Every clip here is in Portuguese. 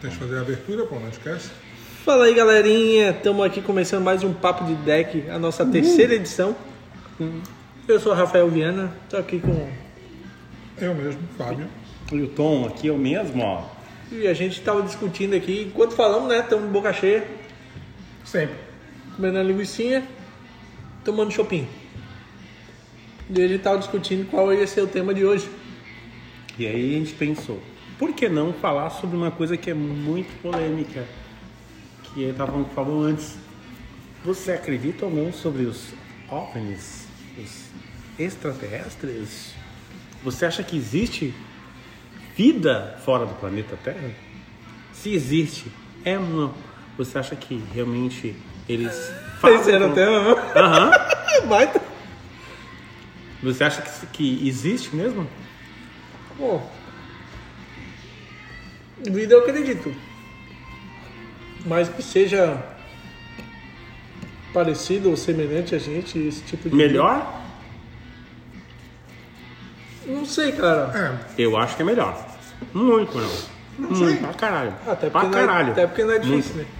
Tem que fazer a abertura, pô, não esquece. Fala aí, galerinha. Estamos aqui começando mais um Papo de Deck, a nossa terceira edição. Eu sou o Rafael Viana, tô aqui com. Eu mesmo, Fábio. E o Tom aqui, eu mesmo, ó. E a gente tava discutindo aqui, enquanto falamos, né? Estamos de boca cheia, Sempre. comendo a linguiça, tomando shopping. E a gente tava discutindo qual ia ser o tema de hoje. E aí a gente pensou, por que não falar sobre uma coisa que é muito polêmica? Que eu tava falando antes. Você acredita ou não sobre os OVNIs, os extraterrestres? Você acha que existe vida fora do planeta Terra? Se existe, é uma. Você acha que realmente eles Esse era o com- tema? Aham. Baita. Você acha que, que existe mesmo? Pô. Vida eu acredito. Mas que seja parecido ou semelhante a gente, esse tipo de. Melhor? Não sei, cara. É, Eu acho que é melhor. Muito melhor. Muito pra caralho. Até pra não é, caralho. até porque não é difícil, Muito. né?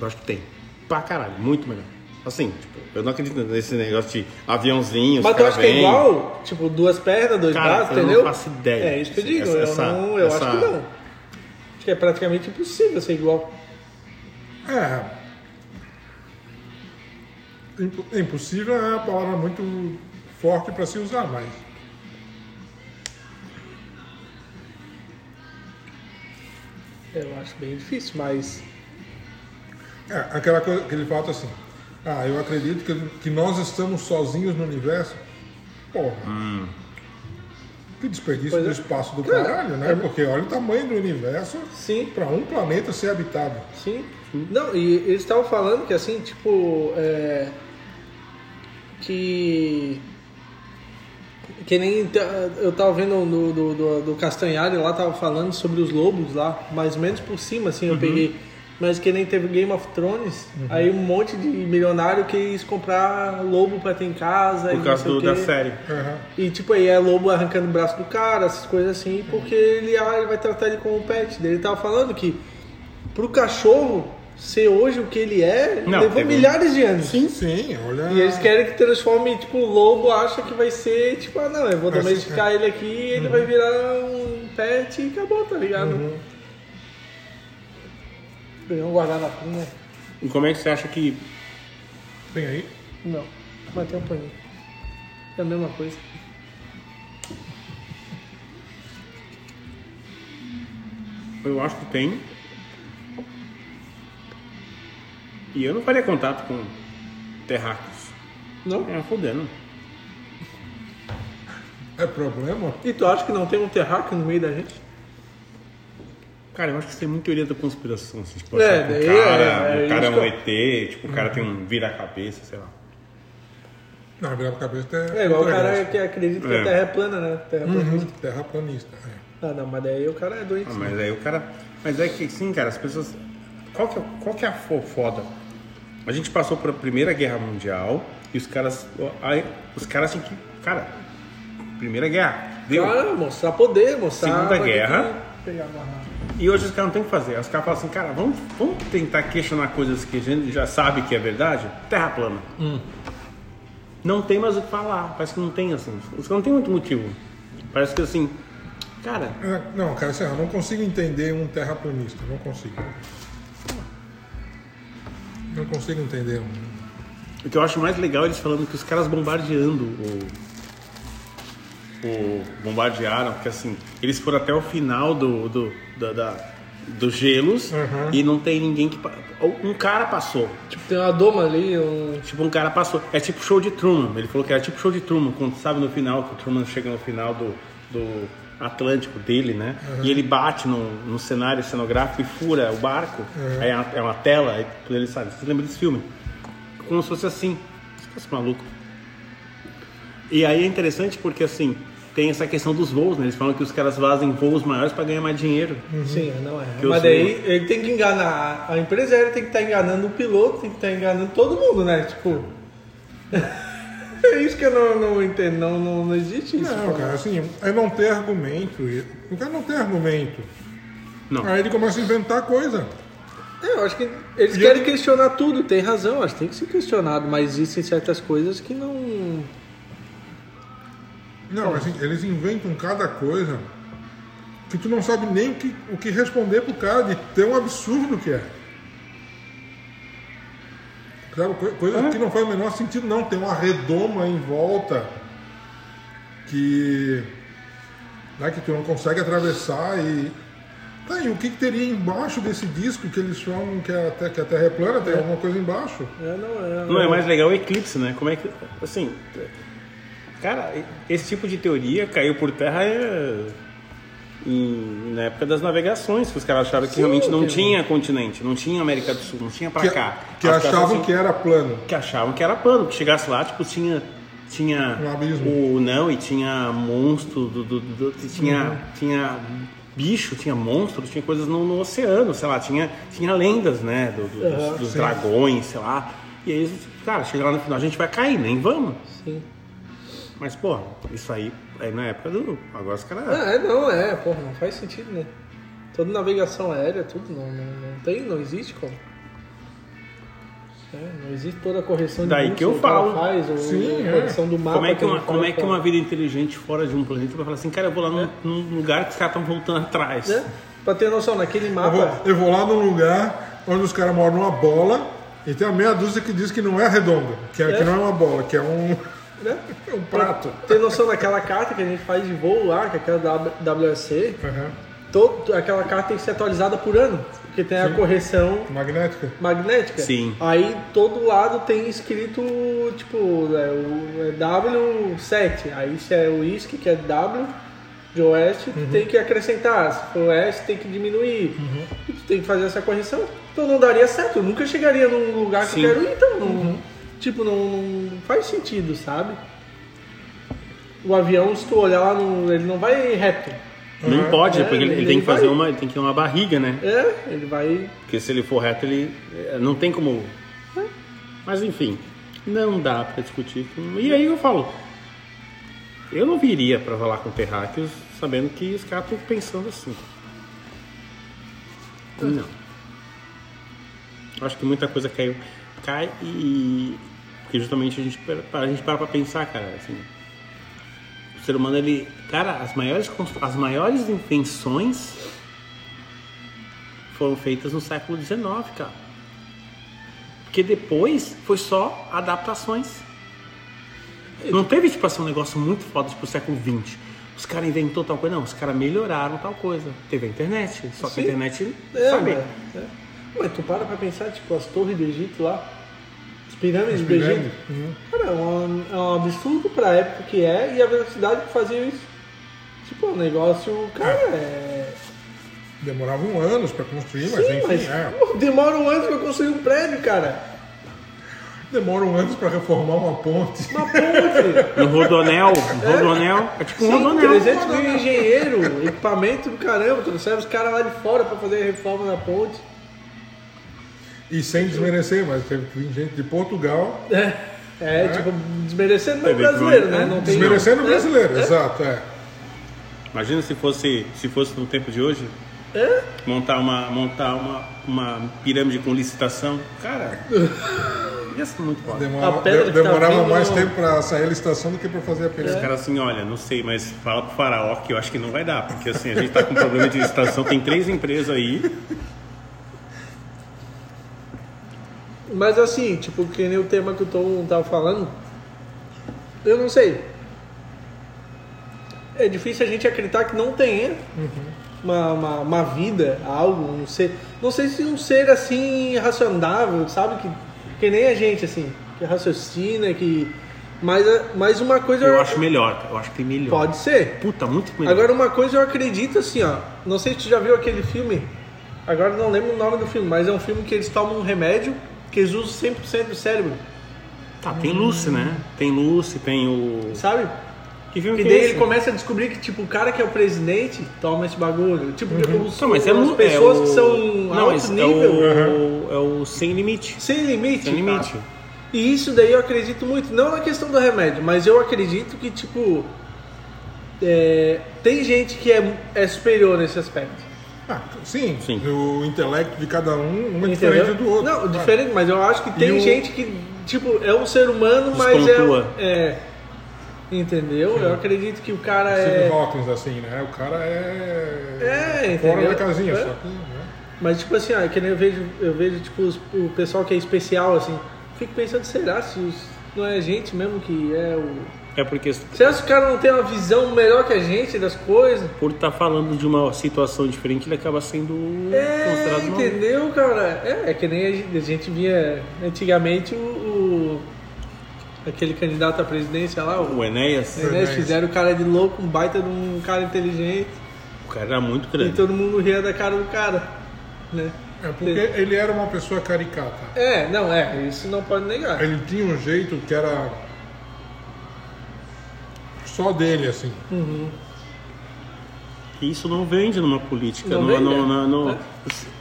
Eu acho que tem. Pra caralho. Muito melhor. Assim, tipo, eu não acredito nesse negócio de aviãozinho. Mas tu acha que é igual? Tipo, duas pernas, dois Cara, braços, eu não entendeu? faço ideia. É isso que eu digo. Essa- eu essa- não, eu essa- acho que não. Acho que é praticamente impossível ser igual. é. Impo- Impossível é uma palavra muito forte para se usar, mas. Eu acho bem difícil, mas. É, aquela coisa que ele fala assim. Ah, eu acredito que, que nós estamos sozinhos no universo. Porra. Que desperdício Pois do é. espaço do Cara, caralho, né? é- Porque olha o tamanho do universo Sim, para um planeta ser habitado. sim. Não, e eles estavam falando que assim, tipo. É, que. Que nem t- eu tava vendo do, do, do, do Castanhari lá, tava falando sobre os lobos lá, mais ou menos por cima, assim, eu Uhum. peguei. Mas que nem teve Game of Thrones, aí um monte de milionário quis comprar lobo pra ter em casa. e Por não causa sei o do, da série. Aham. E tipo, aí é lobo arrancando o braço do cara, essas coisas assim, porque ele, ah, ele vai tratar ele como um pet. Ele tava falando que pro cachorro ser hoje o que ele é, Não, levou teve milhares de anos. Sim, sim, olha. E eles querem que transforme, tipo, o lobo acha que vai ser, tipo, ah não, eu vou Assim, domesticar ele aqui, ele vai virar um pet e acabou, tá ligado? Uhum. Ganhou um guardanapo, né? E como é que você acha que. Tem aí? Não, mas tem um paninho. É a mesma coisa. Eu acho que tem. E eu não faria contato com terráqueos. Não? É, fodendo. É problema? E tu acha que não tem um terráqueo no meio da gente? Cara, eu acho que isso é muito teoria da conspiração. Assim, tipo, É, o cara, é- é o cara é um ET, tipo, o cara tem um vira-cabeça, sei lá. Não, virar a cabeça é. É igual o cara que acredita que É. a Terra é plana, né? Terra planista. Uhum, terraplanista. É. Ah, não, mas daí o cara é doente. Ah, mas aí o cara. Mas é que sim, cara, as pessoas. Qual que é, qual que é a fo- foda? A gente passou por a Primeira Guerra Mundial e os caras. Aí, os caras tinham que. Cara, Primeira Guerra. Deu. Cara, mostrar poder, mostrar. Segunda Guerra. Pegar amarrar. E hoje os caras não tem o que fazer. Os caras falam assim, cara, vamos, vamos tentar questionar coisas que a gente já sabe que é verdade? Terra plana. Não tem mais o que falar. Parece que não tem, assim. Os caras não tem muito motivo. Parece que assim. Cara, É, Não, cara, assim, eu não consigo entender um terraplanista. Não consigo. Não consigo entender um. O que eu acho mais legal é eles falando que os caras bombardeando o. o bombardearam, porque assim, eles foram até o final do. do da, da- dos gelos Uhum. e não tem ninguém que. Um cara passou. Tipo, tem uma doma ali, um. Tipo, um cara passou. É tipo show de Truman. Ele falou que era tipo show de Truman, quando sabe no final, que o Truman chega no final do, do Atlântico dele, né? E ele bate no, no cenário cenográfico e fura o barco. Aí é uma, é uma tela, aí ele sabe. Você lembra desse filme? Como se fosse assim. Você fosse maluco. E aí é interessante porque assim, tem essa questão dos voos, né? Eles falam que os caras fazem voos maiores para ganhar mais dinheiro. Sim, não é. Que Mas daí sou- ele tem que enganar. A empresa aérea tem que estar enganando o piloto, tem que estar enganando todo mundo, né? Tipo. É isso que eu não, não entendo, não, não, não existe isso. Não, cara, assim, é não ter argumento. O cara não tem argumento. Não. Aí ele começa a inventar coisa. É, eu acho que eles E querem eu- questionar tudo, tem razão, acho que tem que ser questionado, mas existem certas coisas que não. Não, mas assim, eles inventam cada coisa que tu não sabe nem o que, o que responder pro cara de tão absurdo que é. Coisa que não faz o menor sentido, não. Tem uma redoma em volta que. Né, que tu não consegue atravessar e. Tá, e o que, que teria embaixo desse disco que eles chamam que, é até, que a Terra é plana? Tem alguma coisa embaixo? É, não é. Não é mais legal o eclipse, né? Como é que. Assim. Cara, esse tipo de teoria caiu por terra é, em- na época das navegações, que os caras acharam que Sim, realmente não que- tinha continente, não tinha América do Sul, não tinha pra Que, cá. que caras achavam assim- que era plano. que achavam que era plano, que chegasse lá, tipo, tinha. Tinha Um abismo. o não e tinha monstro, do, do- do- do- tinha, Uhum. tinha bicho, tinha monstros, tinha coisas no, no oceano, sei lá, tinha, tinha lendas, né, do- do- dos, dos dragões, sei lá. E aí, cara, chega lá no final, a gente vai cair, nem vamos. Sim. Mas, pô, isso aí é na época do. Agora os caras. Ah, é, não, é, porra, não faz sentido, né? Toda navegação aérea, tudo, não, não, não tem, não existe como. É, não existe toda a correção de Daí que eu o cara falo. faz, ou Sim, a é. correção do mapa. Como é, que uma, como é que uma vida inteligente fora de um planeta vai falar assim, cara, eu vou lá num, num lugar que os caras estão voltando atrás. Né? Pra ter noção, naquele Eu mapa. vou, eu vou lá num lugar onde os caras moram numa bola e tem a meia dúzia que diz que não é redonda, que, é, É. que não é uma bola, que é um, Né? um prato. Ter noção daquela carta que a gente faz de voo lá, que é aquela da WSC, Uhum. todo, aquela carta tem que ser atualizada por ano, porque tem a correção Magnética. magnética. Sim. Aí todo lado tem escrito, tipo, é, o, é W7. Aí se é o uísque, que é W de oeste, tu tem que acrescentar. Se for oeste, tem que diminuir. E tu tem que fazer essa correção. Então não daria certo. Eu nunca chegaria num lugar que Sim. eu quero ir, então. Não, Tipo, não, não faz sentido, sabe? O avião, se tu olhar lá, no, ele não vai reto. Não Uhum. pode, É, porque ele, ele ele tem que vai- fazer uma. Ele tem que ter uma barriga, né? É, ele vai. Porque se ele for reto, ele eh, não tem como. Mas enfim, não dá pra discutir. E aí eu falo, eu não viria pra falar com terráqueos sabendo que os caras estão pensando assim. Não. Acho que muita coisa caiu, cai e porque justamente a gente a gente para pra pensar, cara, assim. O ser humano ele, cara, as maiores as maiores invenções foram feitas no século XIX, cara. Porque depois foi só adaptações. Não teve, tipo assim, um negócio muito foda pro século XX. Os caras inventou tal coisa. Não, os caras melhoraram tal coisa. Teve a internet. Só que Sim. a internet, É, sabe? mas, é. Mas tu para pra pensar, tipo, as torres do Egito lá, as pirâmides do pirâmides, Egito. uhum. Cara, é um, é um absurdo pra época que é e a velocidade que fazia isso. Tipo, o negócio, cara, é. Demoravam anos pra construir, mas Sim, enfim, mas é. pô, demora um ano pra construir um prédio, cara. Demoram anos pra reformar uma ponte. Uma ponte. No Rodonel, um Rodonel, é tipo um Sim, Rodonel. 300 mil engenheiro, equipamento do caramba, tu recebe os caras lá de fora pra fazer a reforma na ponte. E sem desmerecer, mas teve que vir gente de Portugal É, é, tipo, desmerecendo o que brasileiro, né? é, Não desmerecendo o é, brasileiro, exato, é. Imagina se fosse, se fosse no tempo de hoje, É, montar uma, montar uma, uma pirâmide com licitação. Cara, ia ser muito foda. Demora- de- tá demorava vindo mais no- tempo pra sair a licitação do que pra fazer a Os pirâmide. caras assim, olha, não sei, mas fala pro faraó que eu acho que não vai dar, porque assim, a gente tá com problema de licitação, tem três empresas aí. Mas assim, tipo, que nem o tema que o Tom tava falando, eu não sei. É difícil a gente acreditar que não tenha uma, uma, uma vida, algo, um ser. Não sei se um ser assim racionável, sabe? Que, que nem a gente, assim, que raciocina, que. Mas, mas uma coisa Eu acho melhor, eu acho que tem melhor. Pode ser. Puta, muito melhor. Agora uma coisa eu acredito assim, ó. Não sei se tu já viu aquele filme. Agora não lembro o nome do filme, mas é um filme que eles tomam um remédio que eles usam 100% do cérebro, Tá, tem Lucy, né? Tem Lucy, tem o. sabe? Que filme E que daí é ele começa a descobrir que, tipo, o cara que é o presidente toma esse bagulho. Tipo, os, Não, mas é as Lu- pessoas é o... que são Não, alto nível, É o, é o Sem Limite. sem limite. Sem limite. cara. E isso daí eu acredito muito, não na questão do remédio, mas eu acredito que, tipo, é, tem gente que é, é superior nesse aspecto. Ah, sim, Sim. o intelecto de cada um, um é Entendeu? diferente do outro. Não, claro. diferente, mas eu acho que tem o- gente que, tipo, é um ser humano, mas Despontua. é, é. Entendeu? Eu acredito que o cara é. Hawking, assim, né? O cara é. É, Fora entendeu? da casinha, É. só que. Né? Mas tipo assim, ó, que nem eu vejo, eu vejo tipo, os- o pessoal que é especial, assim, fico pensando, será se os- não é a gente mesmo que é o. É porque Será que o cara não tem uma visão melhor que a gente das coisas? por estar falando de uma situação diferente, ele acaba sendo É, considerado maluco. entendeu, cara? É, é que nem a gente, a gente via antigamente o, o- aquele candidato à presidência lá, o O Enéas, né, Enéas. fizeram o cara de louco, um baita de um cara inteligente, o cara era muito e grande. todo mundo ria da cara do cara, né? É porque ele era uma pessoa caricata. É, não, é, isso não pode negar. Ele tinha um jeito que era. Só dele, assim. E isso não vende numa política. Não Não, vende, não, é. não, não- É.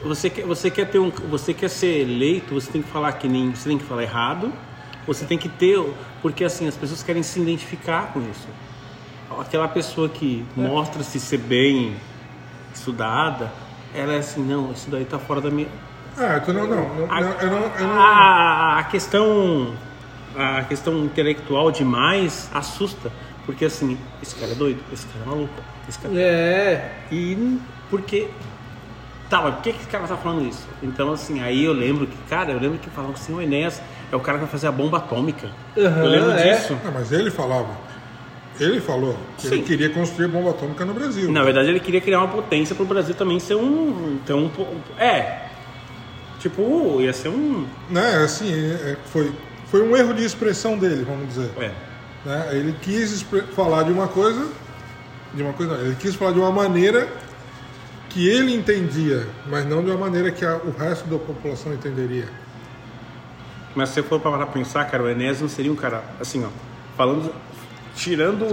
Você, quer, você quer ter um. Você quer ser eleito, você tem que falar que nem. Você tem que falar errado. Você tem que ter. Porque assim, as pessoas querem se identificar com isso. Aquela pessoa que É. mostra-se ser bem estudada, ela é assim, não, isso daí tá fora da minha. Ah, tu não, não. não, A, não, eu não, eu não- a- a questão a questão intelectual demais assusta porque assim esse cara é doido esse cara é maluco esse cara É, e porque tá mas por que que esse cara tá falando isso então assim aí eu lembro que cara eu lembro que falavam assim o Enéas é o cara que vai fazer a bomba atômica Aham, eu lembro é. disso Não, mas ele falava. Ele falou que ele Sim. queria construir bomba atômica no Brasil. na verdade ele queria criar uma potência para o Brasil também ser um ter um é tipo ia ser um Né, assim, é, foi, foi um erro de expressão dele, vamos dizer. é, né? Ele quis falar de uma coisa, de uma coisa, não, ele quis falar de uma maneira que ele entendia, mas não de uma maneira que a- o resto da população entenderia. Mas se você for parar pra pensar, cara, o Enéas não seria um cara, assim, ó, falando, tirando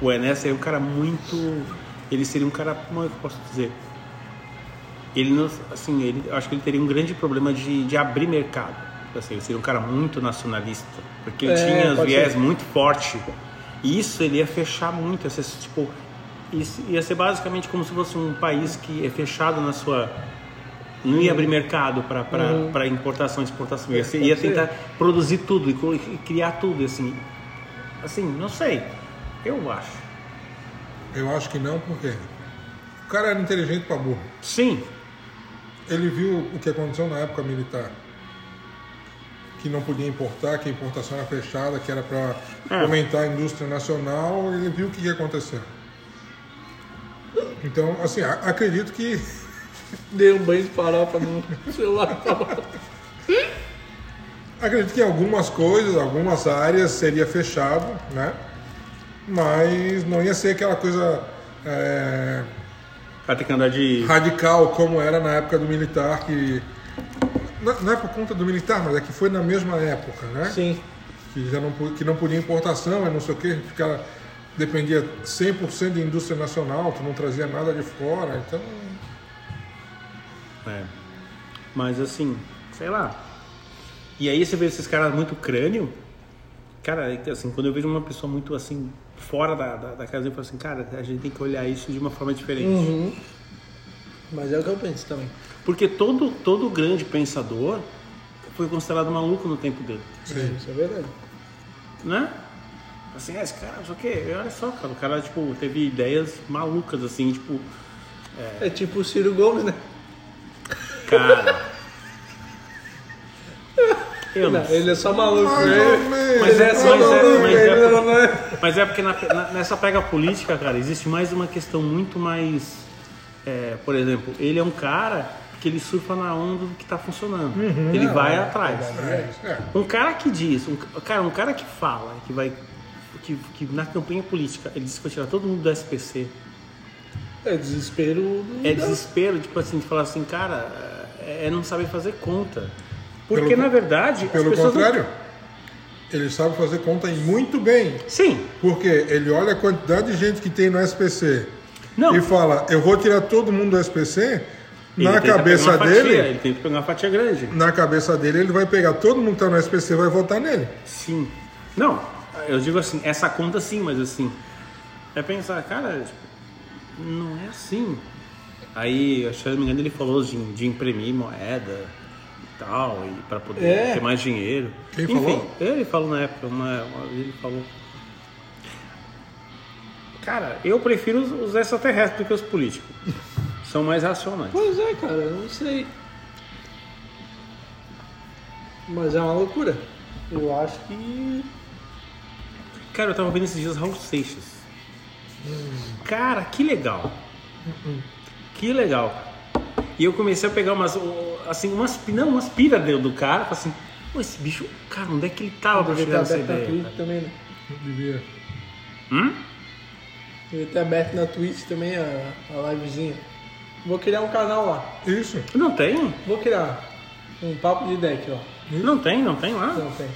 o- Enéas, seria um cara muito, ele seria um cara, como é eu posso dizer? Ele não, assim, ele, acho que ele teria um grande problema de, de abrir mercado. Assim, ele seria um cara muito nacionalista, porque ele É, tinha os viés ser. muito forte. E isso ele ia fechar muito, ia ser, tipo, isso ia ser basicamente como se fosse um país que é fechado na sua não ia abrir mercado para importação e exportação. Ia, ser- Pode ia ser. tentar produzir tudo e criar tudo. Assim, assim, não sei. Eu acho. Eu acho que não, porque o cara era inteligente pra burro. Sim, Ele viu o que aconteceu na época militar. Que não podia importar, que a importação era fechada, que era para É. aumentar a indústria nacional, ele viu o que, que aconteceu. Então, assim, acredito que dei um banho de farofa no celular. acredito que em algumas coisas, algumas áreas seria fechado, né? Mas não ia ser aquela coisa é, vai ter que andar de. radical como era na época do militar, que não é por conta do militar, mas é que foi na mesma época, né? Sim. que já não, que não podia importação, é não sei o que, ficava, dependia 100% de indústria nacional, tu não trazia nada de fora, então É. Mas assim, sei lá. E aí você vê esses caras muito crânio. Cara, é assim, quando eu vejo uma pessoa muito assim, fora da, da, da casa, eu falo assim, cara, a gente tem que olhar isso de uma forma diferente. Mas é o que eu penso também. Porque todo, todo grande pensador foi considerado maluco no tempo dele. sim. Isso é verdade. né? Assim, esse cara, não sei o quê. E Olha só, cara, o cara, tipo, teve ideias malucas, assim, tipo, É tipo o Ciro Gomes, né? cara. Eu não Não, ele é só maluco. Né? Mas é- mas só é- mas é- não é- Mas é porque na- na- nessa pega política, cara, existe mais uma questão muito mais. é, por exemplo, ele é um cara que ele surfa na onda do que tá funcionando. ele vai atrás. É, é. Um cara que diz, um, cara, um cara que fala, que vai. Que, que na campanha política ele diz que vai tirar todo mundo do SPC. É desespero. do- É desespero, tipo assim, de falar assim, cara, é não saber fazer conta. Porque Pelo- na verdade. Pelo pessoas não- contrário, ele sabe fazer conta muito bem, Sim. porque ele olha a quantidade de gente que tem no SPC Não. e fala, eu vou tirar todo mundo do SPC, Na cabeça uma fatia, dele? ele tenta pegar uma fatia grande. Na cabeça dele, ele vai pegar todo mundo que tá no SPC vai votar nele. Sim. Não, eu digo assim, essa conta sim, mas assim, é pensar, cara, tipo, não é assim. Aí, se eu não me engano, ele falou de, de imprimir moeda e tal, e para poder É. ter mais dinheiro. Quem Enfim, falou? ele falou na época, uma, uma ele falou. Cara, eu prefiro os extraterrestres do que os políticos. São mais racionais. Pois é, cara, eu não sei. Mas é uma loucura. Eu acho que. Cara, eu tava vendo esses dias Raul Seixas. Cara, que legal. Que legal. E eu comecei a pegar umas, assim, umas, não, umas pira do, do cara. Assim, Pô, esse bicho, cara, onde é que ele tava pra chegar ter nessa aberto na ideia? Twitch também, né? Devia. Hum? Devia ter aberto na Twitch também a, a livezinha. Vou criar um canal lá. Isso. Não tem? Vou criar. Um papo de deck, ó. Não tem, não tem lá. Não tem.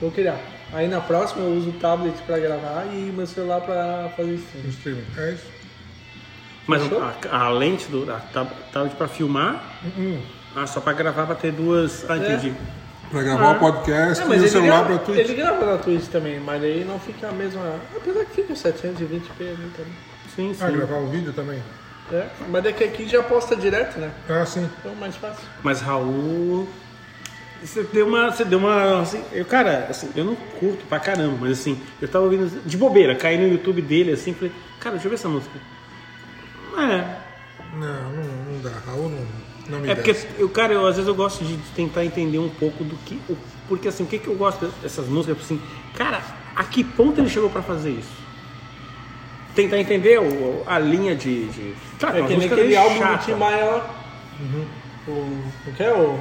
Vou criar. Aí na próxima eu uso o tablet pra gravar e meu celular pra fazer stream. Streaming. É isso. Mas Fechou? a, a lente do a tab- tablet pra filmar, Uhum. ah, só pra gravar pra ter duas. Ah, É. entendi. Pra gravar o podcast É, e mas o ele celular grava, pra Twitch. ele grava na Twitch também, mas aí não fica a mesma. Apesar que fica 720p ali também. Sim, sim. Ah, gravar o vídeo também. É, mas é que aqui já posta direto, né? Ah, sim. Então é mais fácil. Mas Raul. Você deu uma. Você deu uma. assim, eu, cara, assim, eu não curto pra caramba, mas assim, eu tava ouvindo de bobeira, caí no YouTube dele assim, falei, cara, deixa eu ver essa música. É. Não, não, não dá. Raul não, não me É porque, eu, cara, eu, às vezes eu gosto de tentar entender um pouco do que. Porque assim, o que, que eu gosto dessas músicas? Assim, cara, a que ponto ele chegou pra fazer isso? Tentar entender o- a linha de. de... Claro, É que nem aquele álbum do. Tim Maia lá. O, o que é? O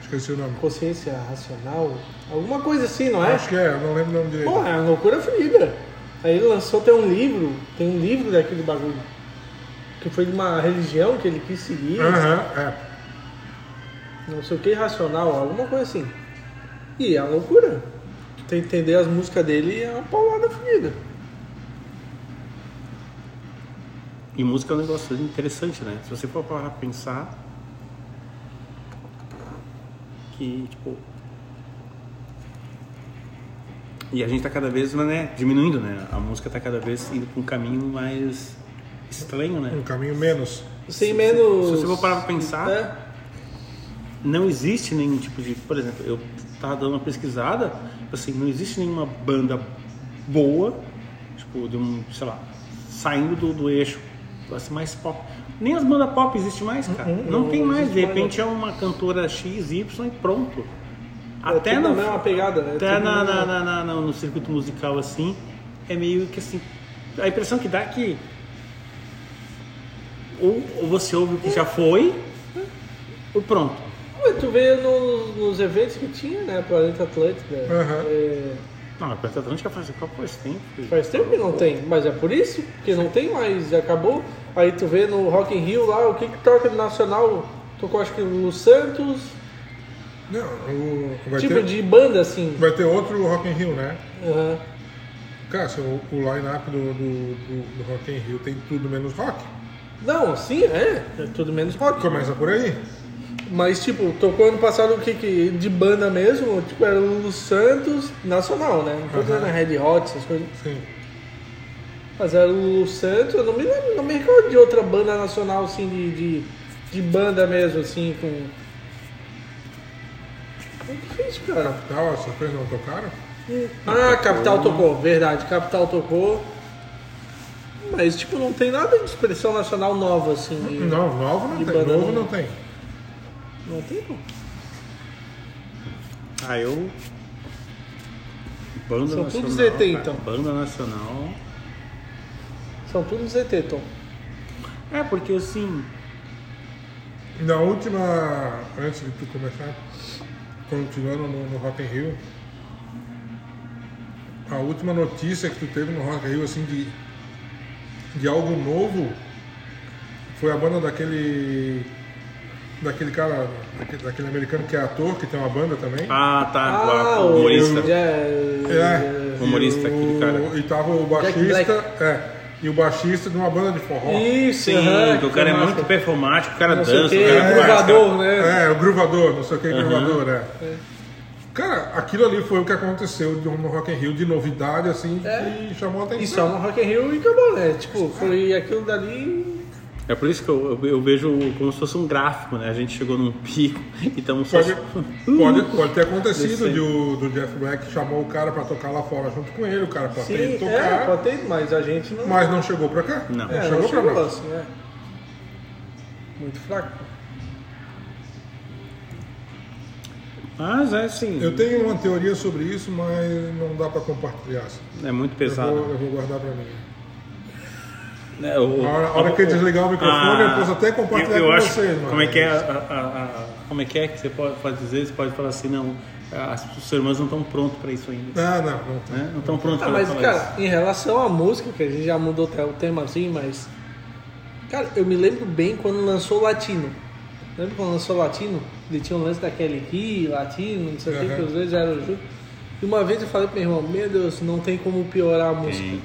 Esqueci o nome. Consciência Racional? Alguma coisa assim, não é? Acho que é, eu não lembro o nome direito. Porra, é uma loucura fluida. Aí ele lançou até um livro, tem um livro daquele bagulho. Que foi de uma religião que ele quis seguir, Aham, é. não sei o que, racional, alguma coisa assim. E é uma loucura. Tu tem que entender as músicas dele é uma paulada fluida. E música é um negócio interessante, né? Se você for para pensar que, tipo. E a gente tá cada vez né, diminuindo, né? A música tá cada vez indo para um caminho mais estranho, né? Um caminho menos. Sem menos. Se você for parar pra pensar, É, não existe nenhum tipo de. Por exemplo, eu tava dando uma pesquisada, assim, não existe nenhuma banda boa, tipo, de um, sei lá, saindo do, do eixo, assim, mais pop. Nem as bandas pop existem mais, cara. não, não tem mais, de mais, repente é uma cantora X, Y e pronto. é Até, tudo no, na mesma pegada, né? até Tudo na, na- na- na- na- na- no circuito musical assim, é meio que assim. A impressão que dá é que ou, ou você ouve o que já foi, ou pronto. Tu vê nos, nos eventos que tinha, né? Planeta Atlântica. Aham. é, Não, a Planeta Atlântica faz faz tempo. filho. Faz tempo que não tem, mas é por isso, porque não tem mais, já acabou. Aí tu vê no Rock in Rio lá, o que que toca de nacional, tocou acho que o Santos, Não, o, vai, tipo ter, de banda assim. vai ter outro Rock in Rio, né? Aham. Cara, se o, o line-up do, do, do, do Rock in Rio tem tudo menos rock. Não, sim, é, é tudo menos rock. Começa por aí. Mas tipo, tocou ano passado o que que de banda mesmo, tipo, era o Lulu Santos, nacional, né? Não tô dizendo Aham. Red Hot, essas coisas. Sim. Mas era o Lulu Santos, eu não me lembro, não me recordo de outra banda nacional assim, de, de, de banda mesmo, assim, com. É difícil, cara. Capital, essas coisas não tocaram? Ah, Capital tocou, verdade, Capital tocou. Mas tipo, não tem nada de expressão nacional nova, assim. de- Não, novo não tem. Novo não tem. Não tem, pô. Ah, eu. Banda São nacional. todos ZT, cara. então. Banda nacional. São tudo ZT, Tom. É, porque assim. Na última, antes de tu começar, continuando no, no Rock in Rio, a última notícia que tu teve no Rock in Rio, assim, de, de algo novo, foi a banda daquele, daquele cara, daquele, daquele americano que é ator, que tem uma banda também. Ah, tá. Ah, o humorista. o. É, É. Humorista, e o- aquele cara. E tava o baixista, é, e o baixista de uma banda de forró. Isso, Sim, que o cara é muito performático, o cara Não sei o dança, quê, o cara faz, gruvador, né? É, o gruvador, não sei o que, gruvador, é. Cara, aquilo ali foi o que aconteceu de- no Rock in Rio de novidade, assim, que chamou a atenção. E só no Rock in Rio e acabou, né? Tipo, foi aquilo dali... É por isso que eu, eu, eu vejo como se fosse um gráfico, né? A gente chegou num pico e estamos só... Pode, pode, pode ter acontecido de o, do Jeff Beck chamou o cara pra tocar lá fora junto com ele, o cara pra ter Sim, tocar, é, pode ter, mas a gente não... mas não chegou pra cá. Não. É, chegou não pra chegou nós. assim, é. Muito fraco. Mas é assim, Eu tenho uma teoria sobre isso, mas não dá pra compartilhar. assim. é muito Eu pesado. vou, eu vou guardar pra mim. É, o- A hora, a hora que ele desligar o microfone, eu posso até compartilhar Ah, eu, eu com acho, vocês. mas- Como é que é, a- a- a- como é que é que você pode, pode dizer? Você pode falar assim, não, as, os irmãos não estão prontos para isso ainda. Ah, não, não. tá. Né? Não estão prontos Ah, para mas, falar cara, em relação à música, que a gente já mudou até o tema assim, mas. Cara, eu me lembro bem quando lançou o Latino. Lembra quando lançou o Latino? Ele tinha um lance da Kelly Key, Latino, não sei o que, Aham. que os dois já eram juntos. E uma vez eu falei pro meu irmão: Meu Deus, não tem como piorar a música. Tem.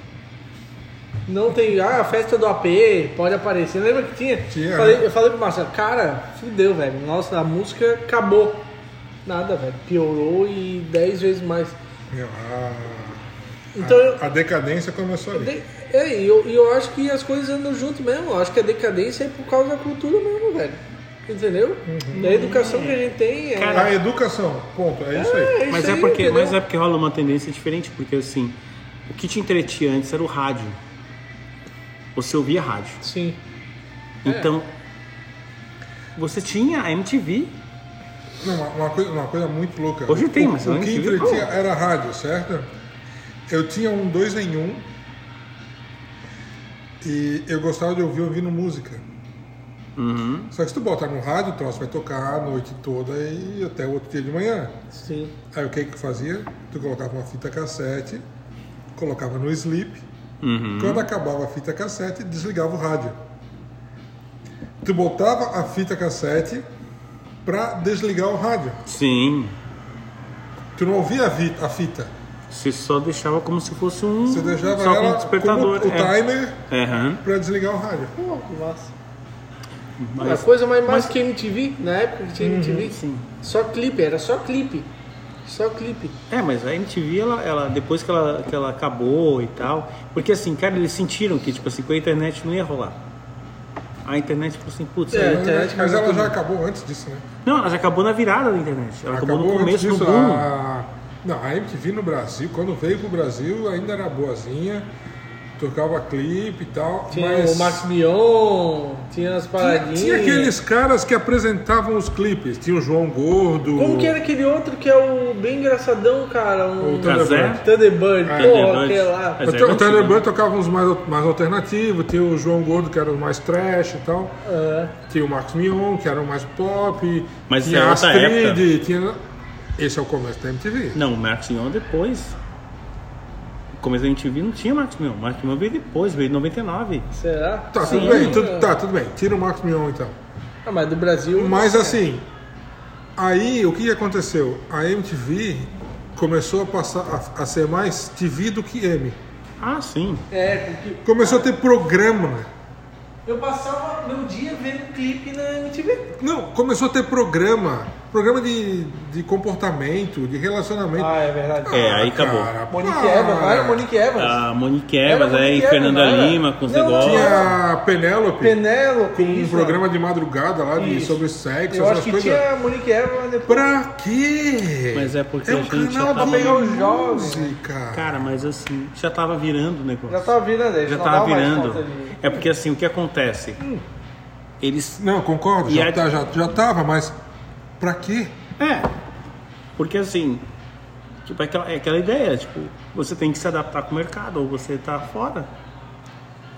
Não tem. Ah, a festa do AP, pode aparecer. Lembra que tinha? Tinha, Falei- né? eu falei pro Marcelo: Cara, fudeu, velho. Nossa, a música acabou. Nada, velho. Piorou e 10 vezes mais. Meu, a, Então eu- a, a decadência começou ali. De- É, e eu, eu acho que as coisas andam junto mesmo. Eu acho que a decadência é por causa da cultura mesmo, velho. Entendeu? Da educação que a gente tem. É, Cara, A educação, ponto, é isso aí. é, Mas isso é, aí, porque, entendeu? mas é porque rola uma tendência diferente, porque assim, o que te entretinha antes era o rádio. Você ouvia rádio. Sim. Então, você tinha a MTV. Não, uma, uma coisa, uma coisa muito louca. Hoje tem, o, mas o eu que entretinha era a rádio, certo? Eu tinha um dois em um e eu gostava de ouvir ouvindo música. Uhum. Só que se tu botar no rádio, o troço vai tocar a noite toda e até o outro dia de manhã. Sim. Aí o que que fazia? Tu colocava uma fita cassete, colocava no sleep, Uhum. quando acabava a fita cassete, desligava o rádio. Tu botava a fita cassete pra desligar o rádio. Sim. Tu não ouvia a, fita. Você só deixava como se fosse um. Você deixava só ela um despertador. como o é. timer Aham. pra desligar o rádio. Pô, que massa. Mas- a coisa mais massa que MTV, na época que tinha MTV, sim. só clipe, era só clipe. Só clipe. É, mas a MTV, ela, ela- depois que ela, que ela acabou e tal. Porque assim, cara, eles sentiram que, tipo assim, com a internet não ia rolar. A internet falou assim, putz, É, a internet Mas ela tudo. já acabou antes disso, né? não, ela já acabou na virada da internet. Ela acabou, no antes começo, no disso. boom. A... Não, a MTV no Brasil, quando veio pro Brasil, ainda era boazinha. Tocava clipe e tal. Tinha mas... o Max Mion, tinha as Tinha, paradinhas. tinha aqueles caras que apresentavam os clipes. Tinha o João Gordo. Como que era aquele outro que é o bem engraçadão, cara? Um... O Casé? Thunderbird. Ah, Pô, Thunderbird. aquele lá. O, é Th- o antigo, Thunderbird né? tocava uns mais, mais alternativos, tinha o João Gordo que era o mais trash e tal, É. tinha o Max Mion que era o mais pop, Mas tinha é a Astrid, tinha... Esse é o começo da MTV. Não, o Marcos Mion depois. No começo da MTV não tinha Marcos Mion. O Marcos Mion veio depois, veio em 99. Será? Tá, Sim. tudo bem, tudo, tá, tudo bem, tira o Max Mion então. Ah, mas do Brasil. Mas assim, aí o que aconteceu? A MTV começou a passar a, a ser mais TV do que M. Ah, sim. É, porque Começou a ter programa. eu passava meu dia vendo clipe na MTV. Não, começou a ter programa. Programa de, de comportamento, de relacionamento. Ah, é verdade. É, aí acabou. Cara, Monique para. Evans, não era Monique Evans? A Monique Era Evans aí, Monique Fernanda Evans, era? Lima com os Não, negócios. Tinha a Penélope Penélope. com um isso. programa de madrugada lá de, sobre sexo, Eu acho essas que coisas. tinha a Monique Evans depois. Pra quê? Mas é porque é a um gente já canal tava- de Pra pegar os jovens. Cara, mas assim, já tava virando o negócio. Já tava virando. Já tava virando. É porque assim, o que acontece? Eles. Não, concordo, E já, a- tá, já, já tava, mas pra quê? É. Porque assim, tipo, é aquela, é aquela ideia, tipo, você tem que se adaptar com o mercado, ou você tá fora.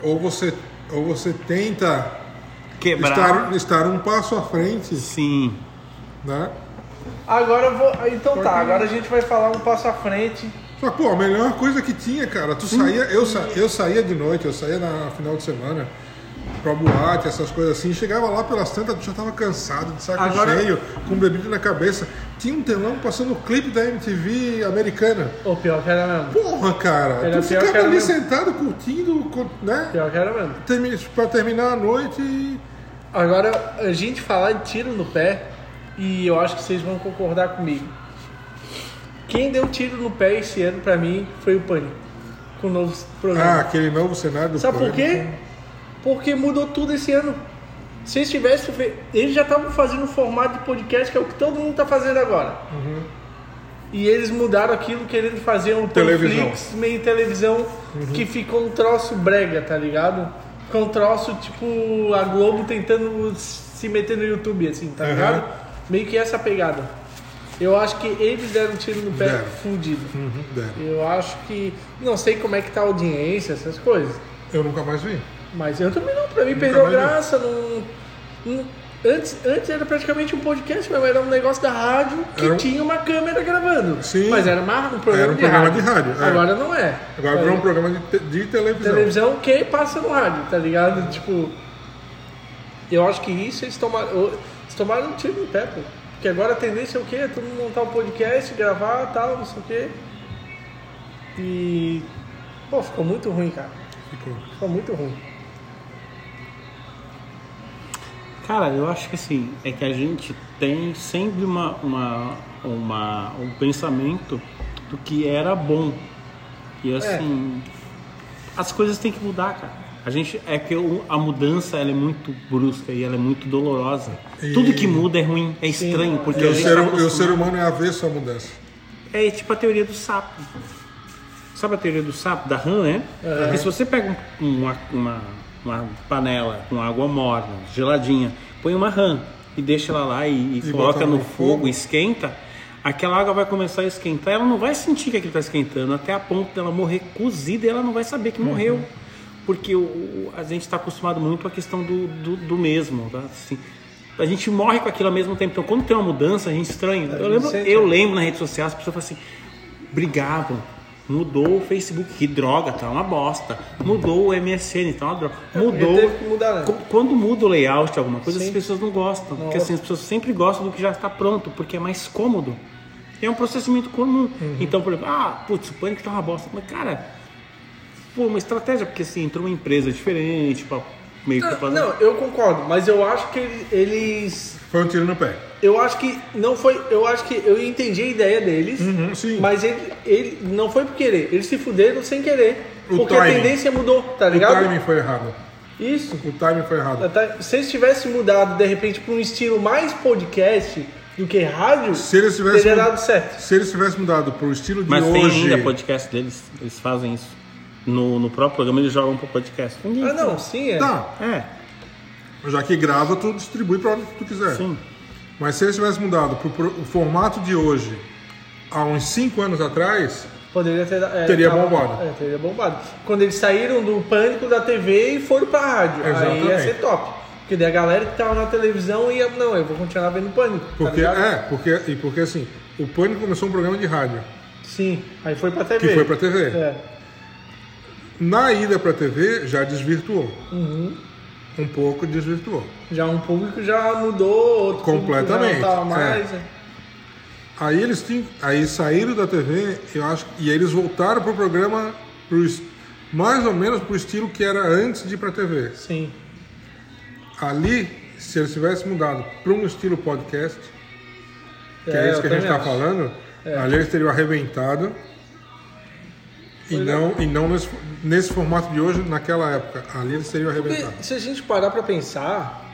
Ou você, ou você tenta Quebrar. estar, estar um passo à frente, Sim. né? Agora eu vou. Então tá, agora a gente vai falar um passo à frente. Só que, pô, a melhor coisa que tinha, cara, tu saía, eu, sa, eu saía de noite, eu saía na final de semana, pra boate, essas coisas assim. Chegava lá pelas tantas, já tava cansado, de saco Agora- cheio, com bebida na cabeça. Tinha um telão passando o clipe da MTV americana. O pior que era mesmo. Porra, cara, Era tu pior que ficava era ali mesmo. sentado curtindo, né? Pior que era mesmo. Termi- Pra terminar a noite e. Agora, a gente falar de tiro no pé, e eu acho que vocês vão concordar comigo. Quem deu tiro no pé esse ano pra mim foi o Pânico, com o novo Ah, programa. aquele novo cenário do Sabe por Pânico. quê? Porque mudou tudo esse ano. Se eles tivessem feito. Eles já estavam fazendo um formato de podcast que é o que todo mundo está fazendo agora. E eles mudaram aquilo querendo fazer um Televisão. Panflix meio televisão que ficou um troço brega, tá ligado? Ficou um troço tipo a Globo tentando se meter no YouTube, assim, tá Aham. ligado? Meio que essa pegada. Eu acho que eles deram um tiro no pé Deram. fundido. Uhum, deram. Eu acho que. Não sei como é que tá a audiência, essas coisas. Eu nunca mais vi. Mas eu também não, pra mim perdeu vi. graça. Não, não- antes, antes era praticamente um podcast, mas era um negócio da rádio que um- tinha uma câmera gravando. Sim. Mas era uma- um programa, Era um de, programa rádio. de rádio, é. Agora não é. Agora virou um programa de, te- de televisão. televisão que passa no rádio, tá ligado? Tipo. Eu acho que isso eles tomaram. Eles tomaram um tiro no pé, pô. Porque agora a tendência é o quê? É todo mundo montar um podcast, gravar tal, não sei o quê. E. Pô, ficou muito ruim, cara. Ficou. Ficou muito ruim. Cara, eu acho que assim, é que a gente tem sempre uma, uma, uma, um pensamento do que era bom. E assim, as coisas têm que mudar, cara. A gente é que a mudança ela é muito brusca e ela é muito dolorosa. E- Tudo que muda é ruim, é estranho, porque E o ser, tá o ser humano é avesso à mudança. É tipo a teoria do sapo. Sabe a teoria do sapo, da rã, né? Porque se você pega um- uma, uma, uma panela com água morna, geladinha, põe uma rã e deixa ela lá e, e E coloca no fogo, fogo. esquenta, aquela água vai começar a esquentar, ela não vai sentir que aquilo está esquentando, até a ponto dela morrer cozida e ela não vai saber que morreu. Porque o, o- a gente está acostumado muito a questão do, do, do mesmo. tá? Assim, a gente morre com aquilo ao mesmo tempo. Então, quando tem uma mudança, a gente estranha. Eu lembro, eu lembro na rede social, as pessoas falam assim, brigavam. Mudou o Facebook, que droga, tá uma bosta. Mudou o MSN, tá uma droga. Mudou. Teve que mudar, né? Qu- Quando muda o layout de alguma coisa, Sim. as pessoas não gostam. Porque assim, as pessoas sempre gostam do que já está pronto, porque é mais cômodo. É um processamento comum. Uhum. Então, por exemplo, ah, putz, o pânico tá uma bosta. Mas, cara, pô, uma estratégia, porque assim, entrou uma empresa diferente, pra meio que Não, fazer. não, eu concordo, mas eu acho que ele- eles. Foi um tiro no pé. Eu acho que não foi. Eu acho que eu entendi a ideia deles, Uhum, sim. mas ele, ele não foi por querer. Eles se fuderam sem querer. O porque a timing. tendência mudou, tá O ligado? timing foi errado. Isso. O timing foi errado. Tá- Se eles tivessem mudado de repente para um estilo mais podcast do que rádio, Se eles tivessem- teria dado certo. Se eles tivessem mudado pro estilo de Mas tem hoje. ainda podcast deles, eles fazem isso. No, no próprio programa eles jogam pro podcast. Ninguém Ah, não, sim, é. Tá. É, Já que grava, tu distribui pra onde tu quiser. sim. Mas se eles tivessem mudado pro, pro o formato de hoje, há uns 5 anos atrás, Poderia ter. é, Teria tava- bombado. É, teria bombado. Quando eles saíram do pânico da TV e foram pra rádio. Aí ia Exatamente. ser top. Porque daí a galera que tava na televisão ia. Não, eu vou continuar vendo pânico. tá porque ligado? é, porque e porque assim, o Pânico começou um programa de rádio Sim, aí foi pra TV. que foi pra TV. É. Na ida pra TV já desvirtuou. Uhum. Um pouco desvirtuou. Já um público já mudou, outro Completamente, já não é. mais. é. Aí eles tinham, aí saíram da TV, eu acho, e eles voltaram pro programa pro, mais ou menos pro estilo que era antes de ir pra TV. Sim. Ali, se eles tivessem mudado para um estilo podcast, que é, É, isso que a gente está falando, ali eles teriam arrebentado. E Pois é. não, e não nesse, nesse formato de hoje, naquela época. Ali eles teriam Porque arrebentado. se a gente parar pra pensar,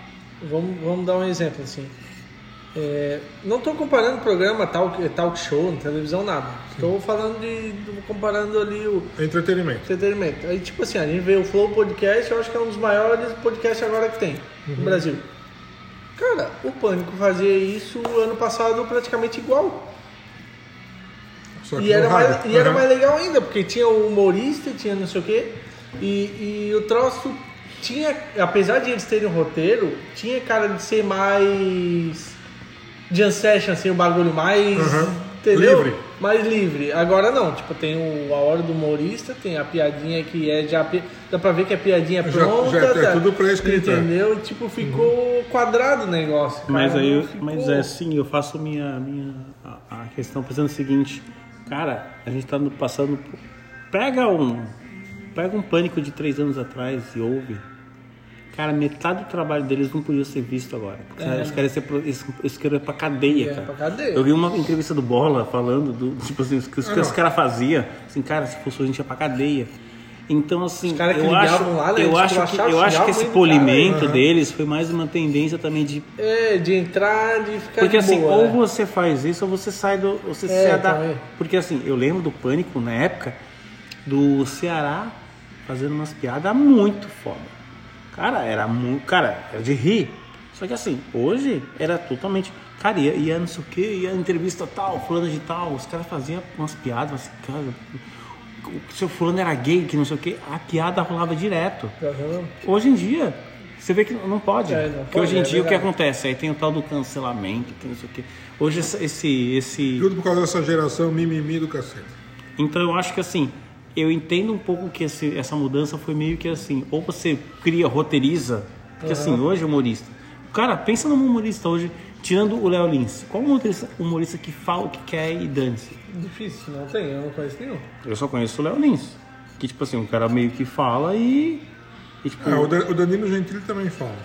vamos, vamos dar um exemplo assim. É, não estou comparando programa talk, talk show, televisão, nada. Estou falando de. do- comparando ali o Entretenimento. entretenimento. Aí, tipo assim, a gente vê o Flow Podcast, eu acho que é um dos maiores podcasts agora que tem Uhum. no Brasil. Cara, o Pânico fazia isso ano passado praticamente igual. Só que E era, mais, e era mais legal ainda, porque tinha o humorista, tinha não sei o quê. E, e o troço tinha, apesar de eles terem um roteiro, tinha cara de ser mais. Jam Session, assim, o bagulho mais. Aham. Entendeu? Livre. mais livre. Agora não, tipo, tem o, a hora do humorista, tem a piadinha que é já. Dá pra ver que a piadinha é Já- pronta. já é tá? tudo pré-escrito, é. Entendeu? Tipo, ficou quadrado o negócio. Mas cara, aí, eu- ficou- mas é assim, eu faço minha, minha a, a questão pensando o seguinte, cara, a gente tá passando, pega um, pega um pânico de três anos atrás e ouve, cara, metade do trabalho deles não podia ser visto agora, porque É. eles querem ser, pro- eles, eles querem ir pra cadeia, É, cara. pra cadeia. Eu vi uma entrevista do Bola falando do, tipo assim, o que os, que os não. caras faziam, assim, cara, se fosse a gente ia pra cadeia. Então, assim, eu acho, lá, né, eu tipo, acho que, eu acho que esse cara, polimento né? deles foi mais uma tendência também de É, de entrar, de ficar porque de assim, boa, ou né? você faz isso ou você sai do. Você É, se adapta. também. Porque assim, eu lembro do pânico na época do Ceará fazendo umas piadas muito foda. Cara, era muito. Cara, era de rir. Só que assim, hoje era totalmente. Cara, ia, ia não sei o que, ia entrevista tal, fulano de tal, os caras faziam umas piadas, assim, cara, o seu fulano era gay, que não sei o que, a piada rolava direto. Aham. Hoje em dia, você vê que não pode. É, não Porque pode, hoje em é dia o que acontece? Aí tem o tal do cancelamento, que não sei o quê. Hoje esse, esse, Tudo por causa dessa geração mimimi do cacete. Então eu acho que assim, eu entendo um pouco que esse- essa mudança foi meio que assim, ou você cria, roteiriza, porque assim, hoje humorista. Cara, pensa num humorista hoje, tirando o Léo Lins. Qual humorista, humorista que fala o que quer e dane-se? Difícil, não tem, eu não conheço nenhum. Eu só conheço o Léo Lins. Que tipo assim, um cara meio que fala e. e, tipo, Ah, o, Da- o Danilo Gentili também fala.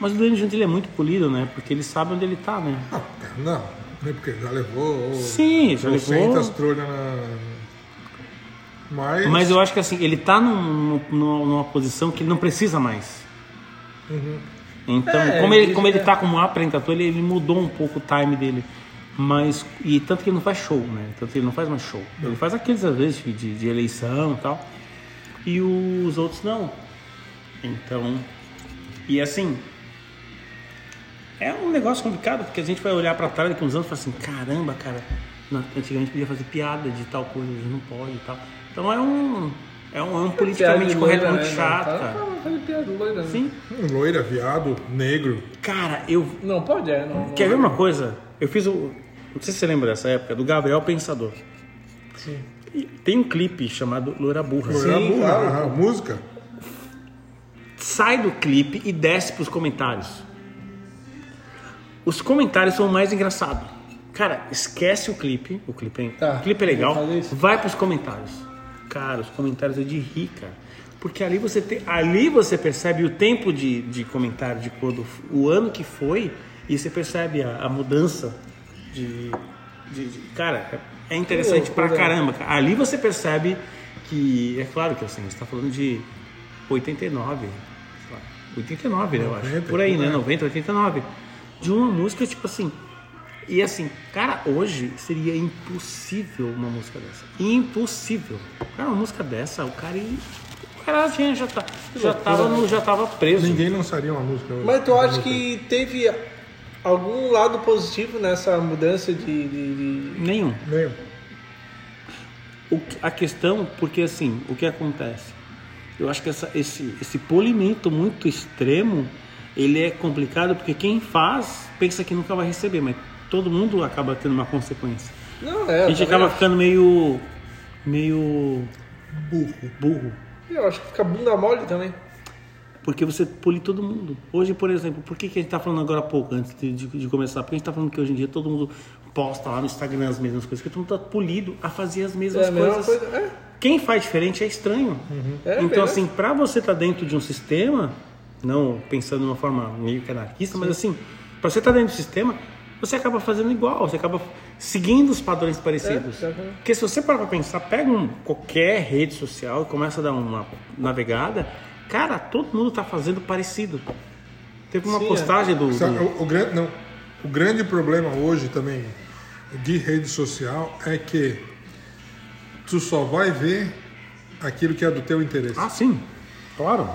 Mas o Danilo Gentili é muito polido, né? Porque ele sabe onde ele tá, né? Não, cara, não. Nem porque já levou. Sim, já levou. 200 trolhas na. Mas. Mas eu acho que assim, ele tá num- num- numa posição que ele não precisa mais. Então, É, como, ele, como ele é. tá como apresentador, ele, ele mudou um pouco o time dele. Mas, e tanto que ele não faz show, né? Tanto que ele não faz mais show. Ele faz aqueles, às vezes, de, de- eleição e tal. E os outros não. Então, e assim, é um negócio complicado, porque a gente vai olhar pra trás daqui uns anos e falar assim, caramba, cara, antigamente podia fazer piada de tal coisa, hoje não pode e tal. Então é um, é um, é um politicamente correto muito né? chato, cara. fazendo piada loira, né? Sim. Loira, viado, negro. Cara, eu. Não, pode, é. Não, não- Quer ver uma coisa? Eu fiz o. Não sei se você lembra dessa época, do Gabriel Pensador. Sim. E tem um clipe chamado Loira Burra. Loira Sim, burra, claro. música. sai do clipe e desce pros comentários. Os comentários são o mais engraçados. Cara, esquece o clipe. O clipe é, Tá, o clipe é legal. Vai pros comentários. Cara, os comentários é de rir, cara. Porque ali você tem, ali você percebe o tempo de, de comentário de quando o ano que foi e você percebe a, a mudança de, de- de- cara, é interessante Que pra loucura. caramba. cara. Ali você percebe que é claro que assim, você está falando de 89, sei lá, 89, né, eu acho. 90, Por aí, né? é. 90, 89. De uma música, tipo assim. E assim, cara, hoje seria impossível uma música dessa. Impossível. Cara, uma música dessa, o cara. ia- O cara já, já, tá, já, tava, no- já tava preso. Ninguém lançaria uma música hoje. Mas tu acha que teve algum lado positivo nessa mudança de. de- de- Nenhum. Nem. O a questão, porque assim, o que acontece? Eu acho que essa- esse, esse polimento muito extremo, ele é complicado porque quem faz pensa que nunca vai receber, mas todo mundo acaba tendo uma consequência. Não, é. A gente acaba acho. ficando meio. meio. Burro. burro. Eu acho que fica bunda mole também. Porque você poli todo mundo. Hoje, por exemplo, por que, que a gente está falando agora há pouco, antes de, de- de começar? Porque a gente está falando que hoje em dia todo mundo posta lá no Instagram as mesmas coisas, porque todo mundo está polido a fazer as mesmas É a mesma coisas. coisa. É. Quem faz diferente é estranho. É então, assim, para você estar dentro de um sistema, não pensando de uma forma meio que anarquista, mas assim, para você estar dentro do sistema, você acaba fazendo igual, você acaba seguindo os padrões parecidos. É, exatamente. Porque se você parar para pensar, pega um, qualquer rede social e começa a dar uma navegada, cara, todo mundo está fazendo parecido. Teve uma Sim, é. postagem do, Sabe, do- o, o grande, não, o grande problema hoje também de rede social é que tu só vai ver aquilo que é do teu interesse. Ah, sim, claro.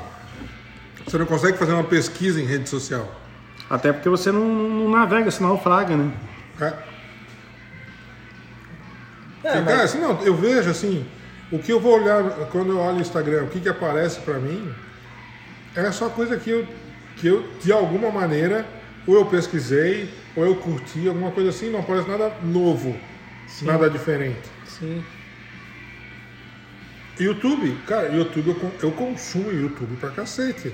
Você não consegue fazer uma pesquisa em rede social. Até porque você não, não navega, senão naufraga, né? É. É, Você, mas- cara, assim, não, eu vejo assim, o que eu vou olhar quando eu olho o Instagram, o que, que aparece pra mim, é só coisa que eu, que eu, de alguma maneira, ou eu pesquisei, ou eu curti, alguma coisa assim, não aparece nada novo. nada diferente. Sim. YouTube, cara, YouTube eu, eu consumo YouTube pra cacete.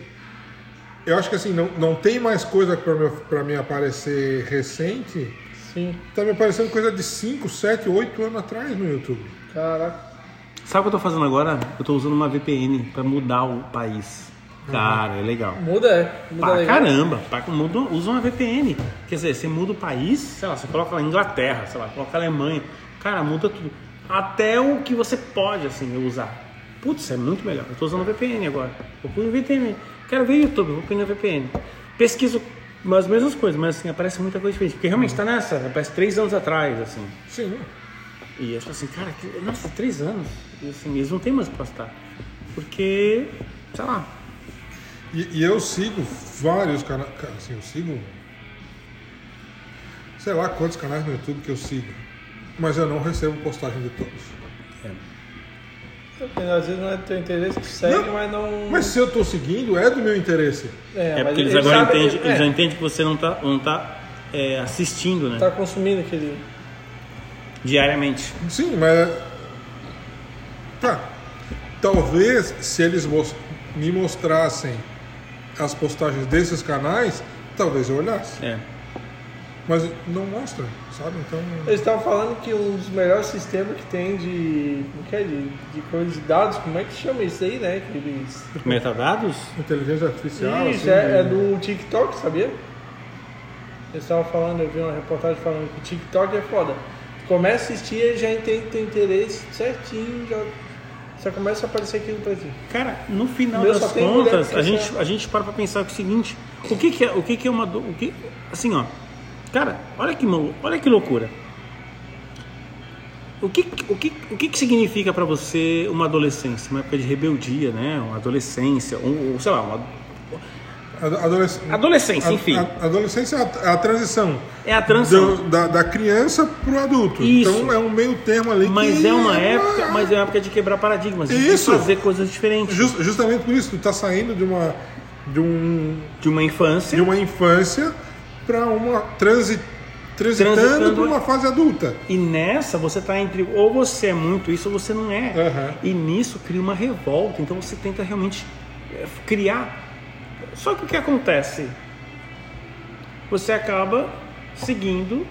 Eu acho que assim, não, não tem mais coisa pra mim aparecer recente. Sim. Tá me aparecendo coisa de 5, 7, 8 anos atrás no YouTube. Caraca. Sabe o que eu tô fazendo agora? Eu tô usando uma VPN pra mudar o país. Cara, é legal. Muda, é. Muda Pra legal. caramba, pra, muda, usa uma VPN. Quer dizer, você muda o país, sei lá, você coloca lá Inglaterra, sei lá, coloca Alemanha. Cara, muda tudo. Até o que você pode, assim, usar. Putz, é muito melhor. Eu tô usando VPN agora. Eu pus VPN. Quero ver YouTube, vou pôr na VPN. Pesquiso as mesmas coisas, mas assim, aparece muita coisa diferente. Porque realmente tá nessa, aparece três anos atrás, assim. Sim. E eu falo assim, cara, que, nossa, três anos. E assim, eles não tem mais o que postar. Porque, sei lá, E, e eu sigo vários canais. Assim, eu sigo. Sei lá quantos canais no YouTube que eu sigo. Mas eu não recebo postagem de todos. Às vezes não é do teu interesse, tu segue, Não, mas não. Mas se eu tô seguindo, é do meu interesse. É, mas porque eles ele agora entendem, é, eles já entendem que você não tá, não tá é, assistindo, né? Tá consumindo aquele. Diariamente. Sim, mas. Tá. Talvez se eles me mostrassem as postagens desses canais, talvez eu olhasse. É. Mas não mostra, sabe? Então. Eles estavam falando que um dos melhores sistemas que tem de. Como que é? De, de coisa de dados, como é que chama isso aí, né? Que eles. Metadados? Inteligência artificial. Isso, assim, é, é do TikTok, sabia? Eles estavam falando, eu vi uma reportagem falando que o TikTok é foda. Começa a assistir e já entende teu interesse certinho, já, já começa a aparecer aquilo pra ti. Cara, no final Meu, das contas, a gente, a gente para pra pensar o seguinte, o que que é, o que que é uma, o que, assim ó, cara, olha que, olha que loucura. O que, o que, o que que significa pra você uma adolescência, uma época de rebeldia, né? Uma adolescência, um, sei lá, uma Ado- adolesc- adolescência, a- enfim. a- adolescência é a, a transição. É a transição. do- da, da criança pro adulto. Isso. Então é um meio termo ali Mas que é uma época, mas é uma época de quebrar paradigmas, de Isso. fazer coisas diferentes. Jus- justamente por isso, tu tá saindo de uma. de um. De uma infância, de uma infância para uma transi, transitando Transitando. para uma fase adulta. E nessa você tá entre ou você é muito isso ou você não é. Aham. E nisso cria uma revolta. Então você tenta realmente é, criar. Só que o que acontece? Você acaba seguindo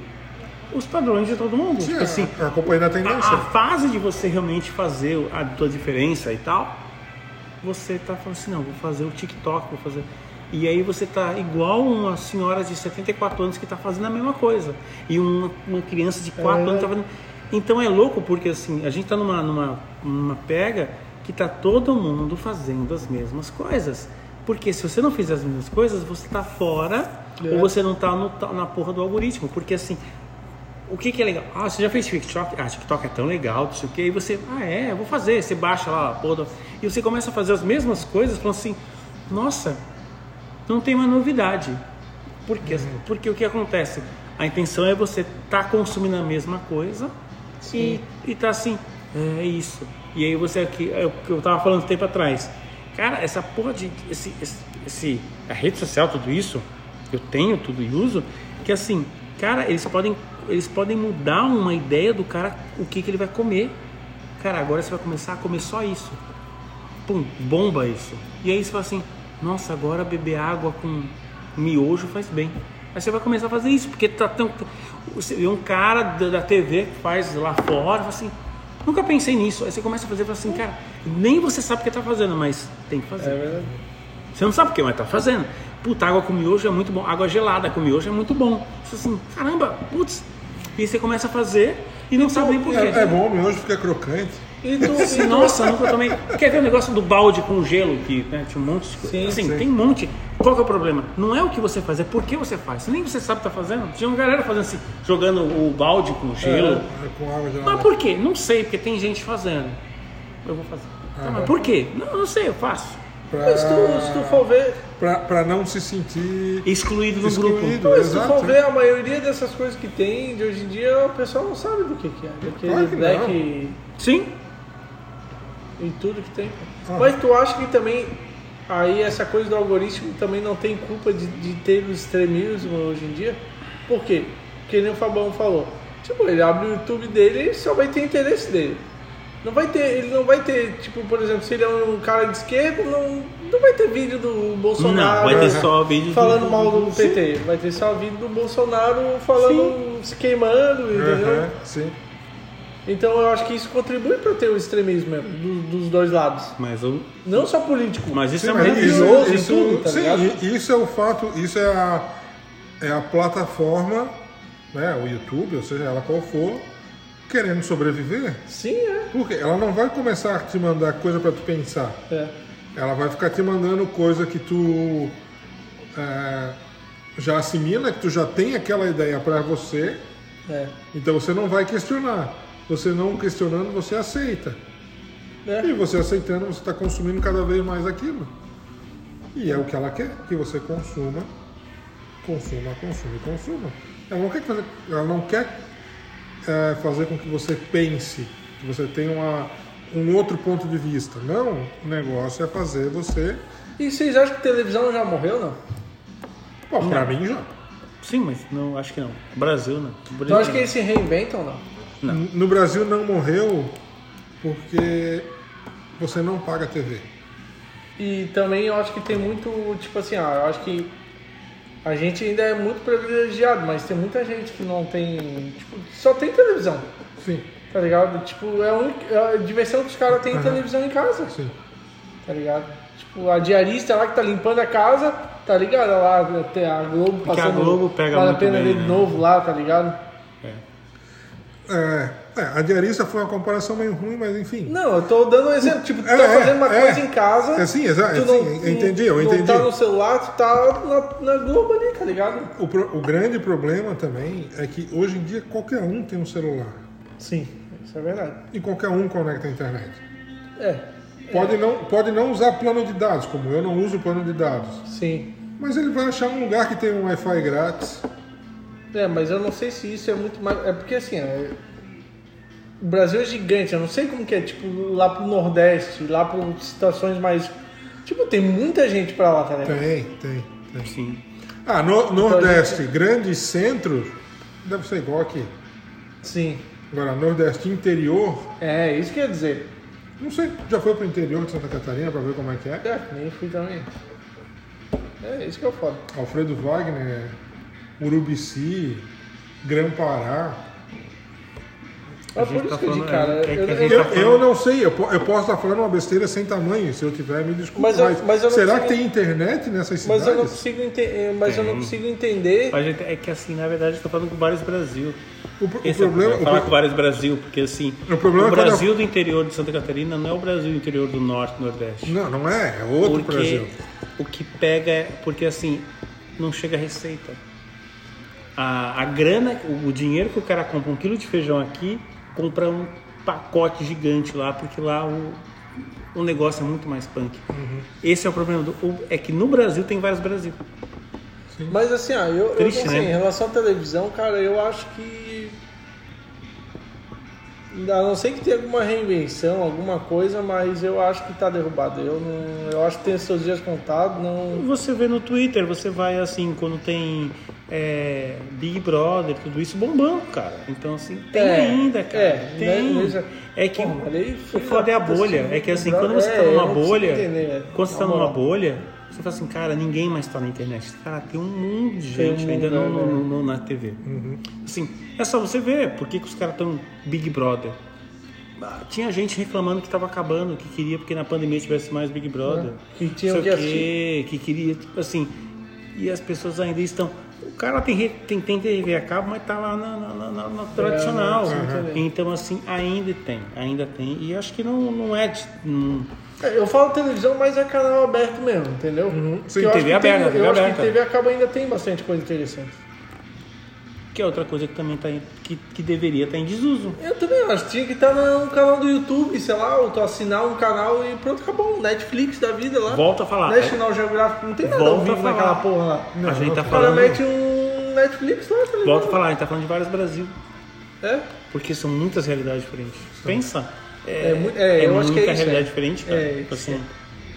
os padrões de todo mundo. Sim, Tipo assim, a- acompanhando a a, tendência. a fase de você realmente fazer a tua diferença e tal, você tá falando assim, não, vou fazer o TikTok, vou fazer. E aí você tá igual uma senhora de 74 anos que tá fazendo a mesma coisa. E uma, uma criança de 4 É. anos tá fazendo. Então é louco porque assim, a gente tá numa, numa, numa pega que tá todo mundo fazendo as mesmas coisas. Porque se você não fizer as mesmas coisas, você tá fora É. ou você não tá no- na porra do algoritmo. Porque assim, o que, que é legal? Ah, você já fez TikTok? Ah, TikTok é tão legal, não sei o que. E você, ah, é, eu vou fazer. Você baixa lá a porra. E você começa a fazer as mesmas coisas, falando assim, nossa, não tem uma novidade. Por quê? Porque o que acontece? A intenção é você estar consumindo a mesma coisa e, e tá assim, é isso. E aí você aqui, é o que eu tava falando tempo atrás. Cara, essa porra de. Esse, esse, esse- a rede social, tudo isso, eu tenho tudo e uso, que assim, cara, eles podem, eles podem mudar uma ideia do cara o que, que ele vai comer. Cara, agora você vai começar a comer só isso. Pum, bomba isso. E aí você fala assim, nossa, agora beber água com miojo faz bem. Aí você vai começar a fazer isso, porque tá tão. Você vê um cara da, TV que faz lá fora, fala assim, nunca pensei nisso. Aí você começa a fazer e fala assim, cara, nem você sabe o que tá fazendo, mas tem que fazer. É verdade. Você não sabe o que, mas tá fazendo. Puta, água com miojo é muito bom. Água gelada com miojo é muito bom. Você assim, caramba, putz. E você começa a fazer e não sabe nem por quê. É, é bom, o miojo fica crocante. E tu, e Nossa, nunca tomei. Quer ver o negócio do balde com gelo que né, tinha um monte de coisa? Sim, assim, sim. tem um monte. Qual que é o problema? Não é o que você faz, é por que você faz. Nem você sabe o que tá fazendo. Tinha uma galera fazendo assim, jogando o balde com gelo. É, com água gelada. Mas por quê? Não sei, porque tem gente fazendo. Eu vou fazer. Tá, mas por quê? Não, não sei, eu faço. Pra, se, tu, se tu for ver, pra, pra não se sentir Excluído no excluído. grupo. mas se tu exato. for ver a maioria dessas coisas que tem de hoje em dia, o pessoal não sabe do que, que é. Daquele Claro que black Sim. E tudo que tem. Mas tu acha que também aí essa coisa do algoritmo também não tem culpa de, de ter o extremismo hoje em dia? Por quê? Porque nem o Fabão falou. Tipo, ele abre o YouTube dele e só vai ter interesse dele. Não vai ter, ele não vai ter, tipo, por exemplo, se ele é um cara de esquerda, não, não vai ter vídeo do Bolsonaro Não, vai ter só vídeo do- falando mal do PT. Vai ter só vídeo do Bolsonaro falando, se queimando, entendeu? Aham, sim. Então eu acho que isso contribui para ter o extremismo mesmo, do- dos dois lados. Mas, o, Não só político. mas isso Sim, é mas muito religioso e tudo, tá sim, ligado? isso é o fato, isso é a, é a plataforma, né, o YouTube, ou seja, ela qual for, querendo sobreviver. Sim, é. Porque ela não vai começar a te mandar coisa para tu pensar. é. Ela vai ficar te mandando coisa que tu é, já assimila, que tu já tem aquela ideia para você, É. então você não vai questionar. Você não questionando, você aceita. É. E você aceitando, você está consumindo cada vez mais aquilo. E é o que ela quer, que você consuma, consuma, consuma e consuma. Ela não quer fazer, ela não quer é, fazer com que você pense, que você tenha uma, um outro ponto de vista. Não, o negócio é fazer você. E vocês acham que televisão já morreu, não? Bom, pra mim já. Sim, mas não, acho que não. Brasil, né? Brasil, Então acho que eles se reinventam ou não? Não. No Brasil não morreu porque você não paga TV. E também eu acho que tem muito, tipo assim, ah, eu acho que a gente ainda é muito privilegiado, mas tem muita gente que não tem, tipo, só tem televisão, Sim, tá ligado? Tipo, é a, única, é a diversão que os caras têm televisão em casa, sim. tá ligado? Tipo, a diarista lá que tá limpando a casa, tá ligado? Lá, tem a Globo Porque a passando. Globo pega vale a muito pena bem, ver né? de novo lá, tá ligado? É, é, a diarista foi uma comparação meio ruim, mas enfim. Não, eu tô dando um exemplo, tipo, tu É, tá é, fazendo uma é. coisa em casa. É, sim, exa- tu sim, eu entendi, eu não entendi. tá no celular, tu tá na, na Globo ali, tá ligado? O, pro- o grande problema também é que hoje em dia qualquer um tem um celular Sim, isso é verdade. e qualquer um conecta a internet. É, Pode não, pode não usar plano de dados, como eu não uso plano de dados, sim. mas ele vai achar um lugar que tem um Wi-Fi grátis. É, mas eu não sei se isso é muito mais. É porque assim, é- o Brasil é gigante, eu não sei como que é, tipo, lá pro Nordeste, lá para situações mais. Tipo, tem muita gente pra lá, tá ligado? Tem, tem, tem. Sim. Ah, no, Nordeste, grandes centros, deve ser igual aqui. Sim. Agora, Nordeste interior, É, isso quer dizer. não sei, já foi pro interior de Santa Catarina para ver como é que é? É, nem fui também. É, isso que é o foda. Alfredo Wagner, Urubici. Mas gente por tá isso que eu digo, cara. é, é que eu- a eu- gente Eu, tá eu não sei, eu, eu posso estar falando uma besteira sem tamanho, se eu tiver, me desculpe. Mas Mas, eu- mas será consigo- que tem internet nessas Mas cidades? eu não consigo entender. Mas eu não consigo entender. Mas gente, é que assim, na verdade, tô falando com vários Brasil. O, pro- o é o problema, Falar o com vários Brasil, porque assim, O problema é Brasil do interior de Santa Catarina não é o Brasil do interior do norte e nordeste. não, não é, é outro porque Brasil. o que pega é porque assim não chega a receita a, a grana o, o dinheiro que o cara compra um quilo de feijão aqui compra um pacote gigante lá porque lá o, o negócio é muito mais punk Uhum. esse é o problema do, o- é que no Brasil tem vários Brasil Mas assim, ó, eu, eu Triste, não sei, né? em relação à televisão, cara, eu acho que. A não ser que tenha alguma reinvenção, alguma coisa, mas eu acho que tá derrubado. Eu não. Eu acho que tem seus dias contados, não. você vê no Twitter você vai assim quando tem é, Big Brother tudo isso bombando cara então assim tem É, ainda cara é, tem né, é que O foda é a puta bolha. assim, É que assim, quando você Brother, tá é, numa não bolha, entender, velho. quando você tá numa bolha, você fala assim, cara, ninguém mais tá na internet. Cara, tem um mundo de Tem um gente ainda mundo, no, né? no- no- na TV. Assim, é só você ver por que, que os caras estão Big Brother. Ah, Tinha gente reclamando que estava acabando, que queria porque na pandemia tivesse mais Big Brother. É, que Não sei que o quê, que queria, tipo assim. E as pessoas ainda estão. O cara tem, tem, tem TV a cabo, mas tá lá na, na- na- na- na tradicional. sim, entendi. Então, assim, ainda tem, ainda tem. E acho que não, não é. De, não- É, Eu falo televisão, mas é canal aberto mesmo, entendeu? Sim, eu acho TV que aberta, tem- TV Eu acho que aberta. TV a cabo ainda tem bastante coisa interessante. Que é outra coisa que também tá em, que, que deveria estar em desuso. Eu também acho. Tinha que estar num canal do YouTube, sei lá, ou tu assinar um canal e pronto, acabou. Netflix da vida lá. Volta a falar. National Geographic, não tem nada ao Volta vivo a falar. naquela porra lá. a gente tá falando. mete um Netflix lá, tá ligado? Volta a falar, a gente tá falando de vários Brasil. É? Porque são muitas realidades diferentes. Pensa. É mu- é, eu acho que é muita isso, realidade é. diferente, cara. É, Tipo isso assim,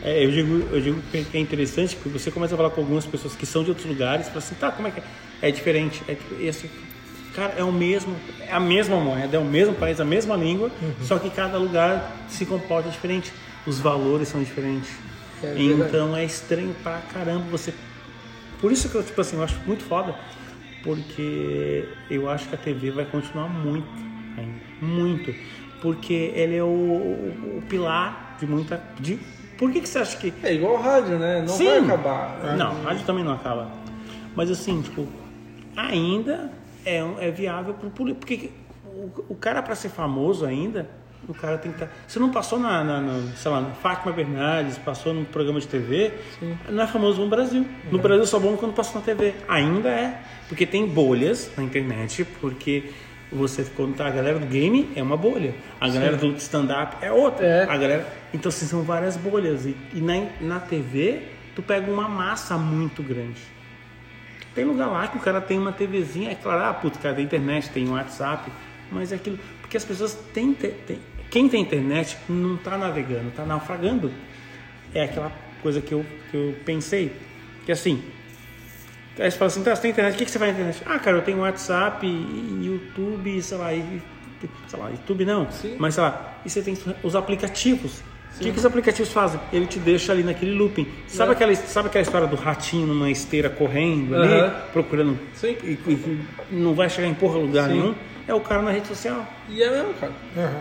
é, eu, digo, eu digo que é interessante porque você começa a falar com algumas pessoas que são de outros lugares fala assim, tá, como é que é? É diferente. É, tipo- e assim, Cara, é o mesmo, é a mesma moeda, é o mesmo país, a mesma língua, Uhum. só que cada lugar se comporta diferente. Os valores são diferentes. É então é estranho pra caramba você. Por isso que eu, tipo assim, eu acho muito foda, porque eu acho que a TV vai continuar muito, ainda, muito. Porque ele é o, o- o pilar de muita. De, por que, que você acha que É igual rádio, né? Não Sim. vai acabar. não, rádio também não acaba. Mas assim, tipo, ainda é, é viável pro público. Porque o, o cara, para ser famoso ainda, o cara tem que estar. Você não passou na, na, na, sei lá, na Fátima Bernardes, passou num programa de TV, não é famoso no Brasil. No Brasil só bom quando passou na TV. Ainda é. Porque tem bolhas na internet, porque. Você, quando tá a galera do game, é uma bolha. A galera do stand-up é outra. É. A galera. Então, assim, são várias bolhas. E, e na, na TV, tu pega uma massa muito grande. Tem lugar lá que o cara tem uma TVzinha, é claro, ah, putz, cara, tem internet, tem WhatsApp, mas é aquilo. Porque as pessoas têm. têm- quem tem internet não tá navegando, tá naufragando. É aquela coisa que eu, que eu pensei. Que assim. Aí você fala assim, tá, você tem internet, o que, que você faz na internet? Ah, cara, eu tenho WhatsApp, YouTube, sei lá, e, sei lá, YouTube não, Sim. mas sei lá, e você tem os aplicativos. O que, que os aplicativos fazem? Ele te deixa ali naquele looping. Sabe, É. aquela, sabe aquela história do ratinho numa esteira correndo ali, Aham. procurando Sim. e, e não vai chegar em porra lugar Sim. nenhum? É o cara na rede social. E é mesmo, cara.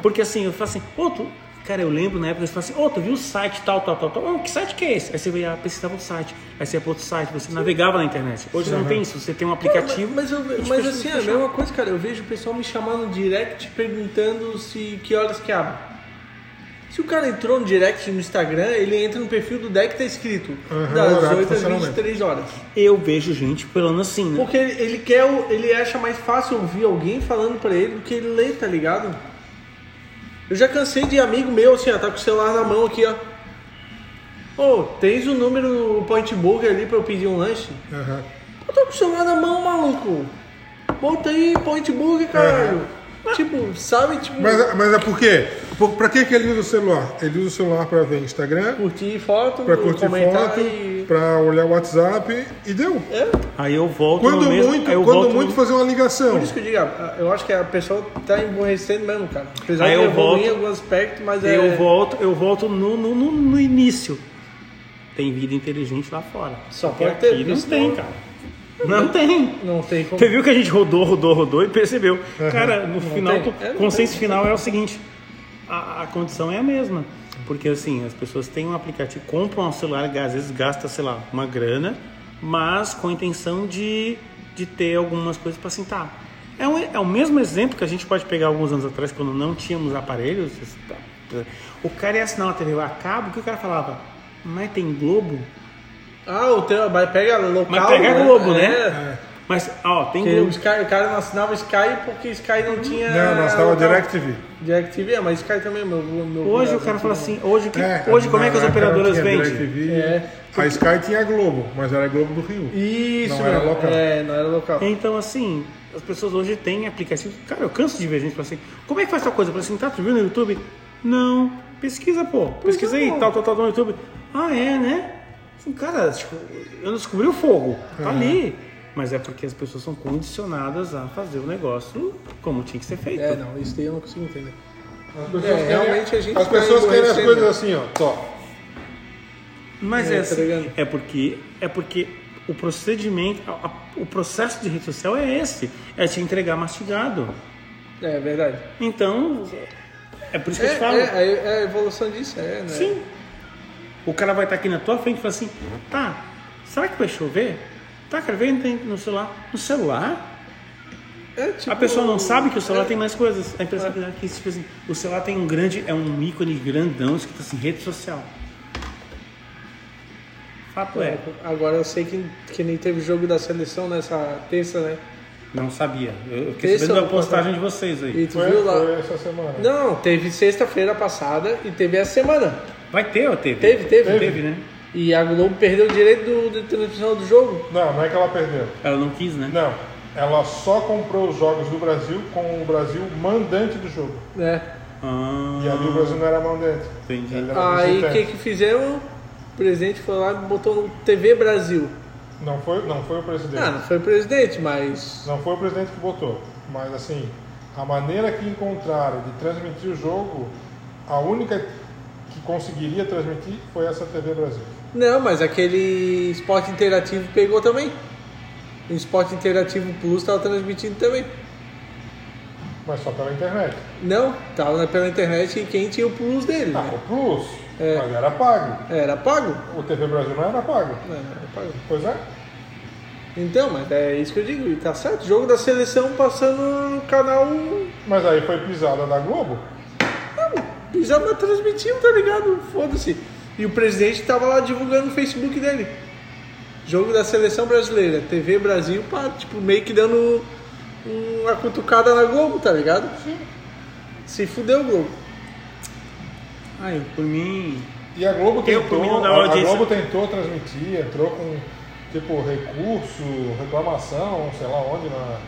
Porque assim, eu falo assim, ô, tu... Cara, eu lembro na época, você fala assim, ô, tu viu o site tal, tal, tal, tal. Ô, que site que é esse? Aí você ia pesquisava o site, aí você ia para outro site, você navegava na internet. Hoje não tem isso, você tem um aplicativo. Mas, eu- e te mas assim, é a mesma coisa, cara. Eu vejo o pessoal me chamando no direct perguntando se que horas que abre. Se o cara entrou no direct no Instagram, ele entra no perfil do deck tá escrito Aham, das horário, 8 às funcionamento. 23 horas. Eu vejo gente falando assim, né? Porque ele, ele quer, ele acha mais fácil ouvir alguém falando pra ele do que ele ler, tá ligado? Eu já cansei de amigo meu, assim, ó, tá com o celular na mão aqui, ó. Ô, tens o número do Point Burger ali pra eu pedir um lanche? Aham. Eu tô com o celular na mão, maluco. Bota aí, Point Burger, caralho. Tipo, sabe, tipo, Mas, mas é por quê? Por, pra que, que ele usa o celular? Ele usa o celular pra ver Instagram, curtir foto, pra curtir foto, e... pra olhar o WhatsApp e deu. É, Aí eu volto Quando no mesmo, muito, eu quando volto no- muito fazer uma ligação. por isso que eu digo, ah, eu acho que a pessoa tá emborrecendo mesmo, cara. Apesar Aí de eu evoluir em volto- alguns aspectos, mas é... Eu volto, eu volto no, no, no, no início. Tem vida inteligente lá fora. Só pode ter, aqui não isso tem, cara. Não tem. Não tem como... Você viu que a gente rodou, rodou, rodou e percebeu. Cara, no final, tem. não o consenso final é o seguinte: a, a condição é a mesma. Porque assim, as pessoas têm um aplicativo, compram um celular, às vezes gasta, sei lá, uma grana, mas com a intenção de, de ter algumas coisas para sentar. É, um, é o mesmo exemplo que a gente pode pegar alguns anos atrás, quando não tínhamos aparelhos. O cara ia assinar uma TV a cabo, o que o cara falava? Mas tem Globo? Ah, o teu, mas pega local, Mas pega né? Globo, É. né? Mas, ó, tem Porque o, Globo. Sky, o cara não assinava Sky porque Sky não tinha... Não, nós tava local. DirecTV. DirecTV, é, mas Sky também, meu... meu Hoje o cara fala assim, hoje, que, É, hoje como é que as operadoras não vendem? DirecTV. É. A Sky tinha Globo, mas era Globo do Rio. Isso, Não era meu. local. É, não era local. Então, assim, as pessoas hoje têm aplicativos. Cara, eu canso de ver gente falar assim, como é que faz tal coisa? Eu assim, tá, tu viu no YouTube? Não. Pesquisa, pô. Pesquisa aí, não. tal, tal, tal, no YouTube. Ah, é, né? Assim, cara, tipo, eu não descobri o fogo. Tá ali. Mas é porque as pessoas são condicionadas a fazer o negócio como tinha que ser feito. É, não, isso daí eu não consigo entender. As pessoas É, querem- realmente a gente As tá pessoas querem as coisas assim, ó. Tó. Mas É, é, tá assim, ligado? é porque é porque o procedimento, a- a- o processo de rede social é esse, é te entregar mastigado. É verdade. Então, é por isso que É, eu te falo. é, é, é a evolução disso, é, né? Sim. O cara vai estar aqui na tua frente e fala assim, tá, será que vai chover? Tá, cara, vem tem no celular. No celular? É, tipo, A pessoa não sabe que o celular é, tem mais coisas. A impressão dá que tipo assim, o celular tem um grande, é um ícone grandão escrito assim, rede social. Fato é. Agora eu sei que, que nem teve jogo da seleção nessa terça, né? Não sabia. Eu fiquei sabendo da é postagem de vocês aí. E tu Foi, viu lá? foi essa semana. Não, teve sexta-feira passada e teve essa semana. Vai ter ou teve? Teve, teve. Teve, né? E a Globo perdeu o direito do, de transmissão do jogo. Não, não é que ela perdeu. Ela não quis, né? Não. Ela só comprou os jogos do Brasil com o Brasil mandante do jogo. Né? Ah, E ali o Brasil não era mandante. entendi. Aí o que que fizeram? O presidente foi lá e botou no TV Brasil. Não foi, não foi o presidente. Ah, não foi o presidente, mas. Não foi o presidente que botou. Mas assim, a maneira que encontraram de transmitir o jogo, a única que conseguiria transmitir foi essa TV Brasil. Não, mas aquele esporte interativo pegou também. O esporte interativo Plus estava transmitindo também. Mas só pela internet. Não, tava pela internet e quem tinha o Plus dele, Ah, né? o Plus, É. mas era pago. Era pago. O TV Brasil não era pago. Não, era pago. Pois é. Então, mas é isso que eu digo, tá certo. Jogo da seleção passando no canal. Mas aí foi pisada da Globo. Já não transmitiu, tá ligado? Foda-se. E o presidente tava lá divulgando no Facebook dele. Jogo da seleção brasileira, TV Brasil, pá, tipo, meio que dando uma cutucada na Globo, tá ligado? Se fudeu o Globo. Ai, por mim. E a Globo Eu, tentou, mim, não a. Globo tentou transmitir, entrou com tipo recurso, reclamação, sei lá onde na.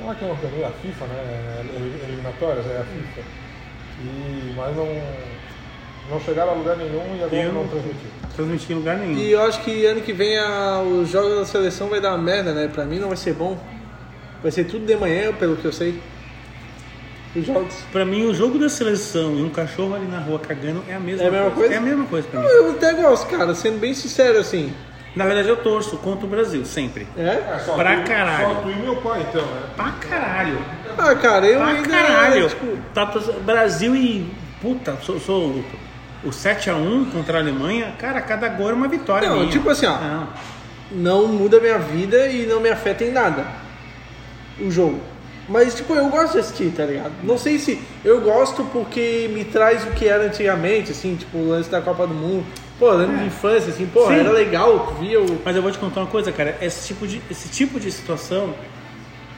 Não é que é uma a FIFA, né? Elim- Eliminatórias, é a FIFA. E, mas não, não chegaram a lugar nenhum e a Globo Eu não transmitiu. Transmitir em lugar nenhum. E eu acho que ano que vem a, os jogos da seleção vai dar uma merda, né? Pra mim não vai ser bom. Vai ser tudo de manhã, pelo que eu sei. Os jogos. Pra mim, o jogo da seleção e um cachorro ali na rua cagando é a mesma, É a mesma coisa? É a mesma coisa pra mim. Eu até gosto, cara, sendo bem sincero assim. Na verdade, eu torço contra o Brasil, sempre. É? só Pra tu, caralho. Só tu e meu pai, então, né? Pra caralho. Ah, cara, eu Pra ainda. caralho. Tipo, Tá, tô- Brasil e. Puta, sou, sou o, o 7x1 contra a Alemanha. Cara, cada gol é uma vitória. Não, minha. tipo assim, ó. Não. não muda minha vida e não me afeta em nada o jogo. Mas, tipo, eu gosto de assistir, tá ligado? Não sei se eu gosto porque me traz o que era antigamente, assim, tipo, o lance da Copa do Mundo. Pô, lembro de infância, assim, pô, Sim. era legal, via o. Mas eu vou te contar uma coisa, cara. Esse tipo de, esse tipo de situação,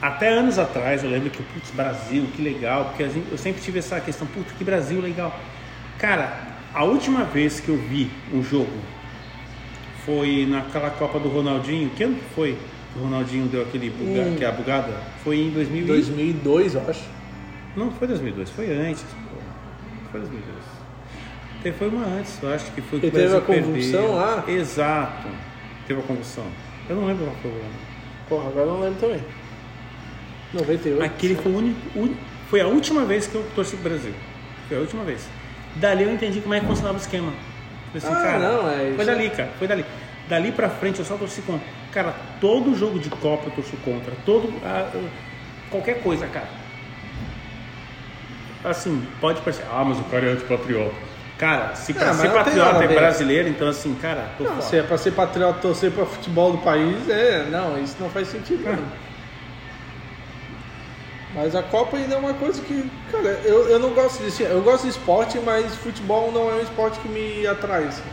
até anos atrás, eu lembro que, putz, Brasil, que legal. Porque a gente- eu sempre tive essa questão, putz, que Brasil legal. Cara, a última vez que eu vi um jogo foi naquela Copa do Ronaldinho. Que ano que foi que o Ronaldinho deu aquele buga, Hum. que é a bugada? Foi em 2000 e- 2002, eu acho. Não, foi 2002, foi antes. Foi 2002. Teve, foi uma antes, eu acho que foi Que o teve a convulsão perdeu. lá? Exato. Teve a convulsão. Eu não lembro qual foi o ano. Porra, agora eu não lembro também. 98. Aquele foi, o único, foi a última vez que eu torci pro Brasil. Foi a última vez. Dali eu entendi como é que funcionava o esquema. Falei assim, Ah, cara, não, é foi isso dali, cara, foi dali. Dali pra frente eu só torci contra. Cara, todo jogo de Copa eu torço contra. Todo. ah, eu- qualquer coisa, cara. Assim, pode parecer, ah, mas o cara é antipatriota. Cara, se pra mas ser patriota é brasileiro, então assim, cara, tô Não, fora. se é pra ser patriota torcer pra futebol do país, é. Não, isso não faz sentido. Mas a Copa ainda é uma coisa que, cara, eu, eu não gosto disso. Eu gosto de esporte, mas futebol não é um esporte que me atrai. assim.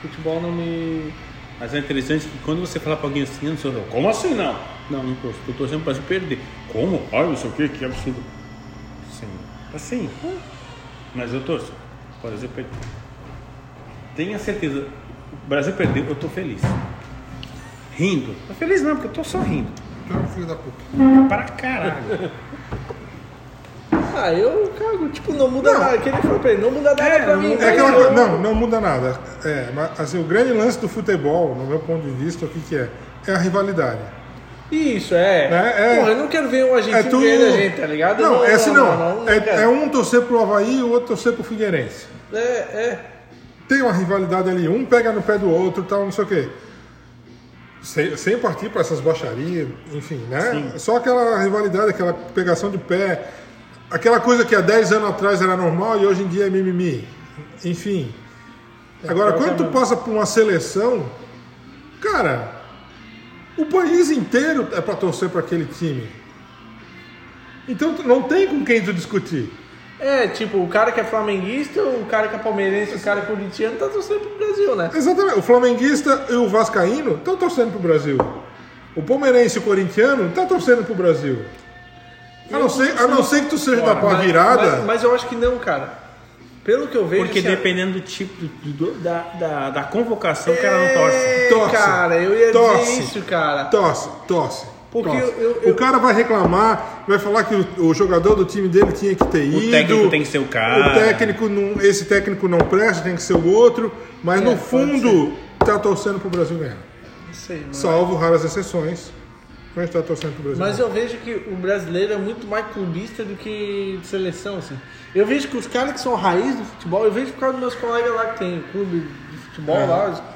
Futebol não me. Mas é interessante que quando você fala pra alguém assim, não sei, como assim não? Não, não tô torcendo pra você perder. Como? Ai, não sei o que, que absurdo. Sim. Assim. Mas eu torço. O Brasil perdeu. Tenha certeza, o Brasil perdeu, eu tô feliz. Rindo. Tô feliz não, porque eu tô só rindo. É filho da puta. Para caralho. Ah, eu cago, tipo, não muda Não. nada. Que ele falou pra ele, não muda nada É, pra não mim. muda- É mas aquela eu- coisa, não, não muda nada. É, mas assim, o grande lance do futebol, no meu ponto de vista, o que, que é? É a rivalidade. Isso, é. É, é. Porra, eu não quero ver um É argentino tu... ganhando a gente, tá ligado? Não, é assim não. é, quero. é um torcer pro Havaí e o outro torcer pro Figueirense. É, é. Tem uma rivalidade ali, um pega no pé do outro tal, não sei o quê. Sem, sem partir para essas baixarias, enfim, né? Só aquela rivalidade, aquela pegação de pé, aquela coisa que há 10 anos atrás era normal e hoje em dia é mimimi. Enfim. Agora, quando tu passa por uma seleção, cara, o país inteiro é para torcer para aquele time. Então não tem com quem tu discutir. É, tipo, o cara que é flamenguista, o cara que é palmeirense, o cara que é corintiano, tá torcendo pro Brasil, né? Exatamente. O flamenguista e o vascaíno estão torcendo pro Brasil. O palmeirense e o corintiano estão torcendo pro Brasil. A não, ser, a não ser que tu seja da pá virada. Mas, mas eu acho que não, cara. Pelo que eu vejo. Porque assim, dependendo do tipo, do- do- da, da, da convocação, o cara não torce. É, Torce. cara, eu ia Torce. dizer isso, cara. Tosse, tosse. Porque tosse. eu- eu- eu- O cara vai reclamar, vai falar que o, o jogador do time dele tinha que ter ido. técnico tem que ser o cara. O técnico não, esse técnico não presta, tem que ser o outro. Mas É, no fundo, tá torcendo pro Brasil ganhar. Não sei. Salvo raras exceções. A gente tá pro Brasil. Mas eu vejo que o brasileiro é muito mais clubista do que de seleção, assim. Eu vejo que os caras que são raiz do futebol, eu vejo por causa dos meus colegas lá que tem clube de futebol É. lá. os-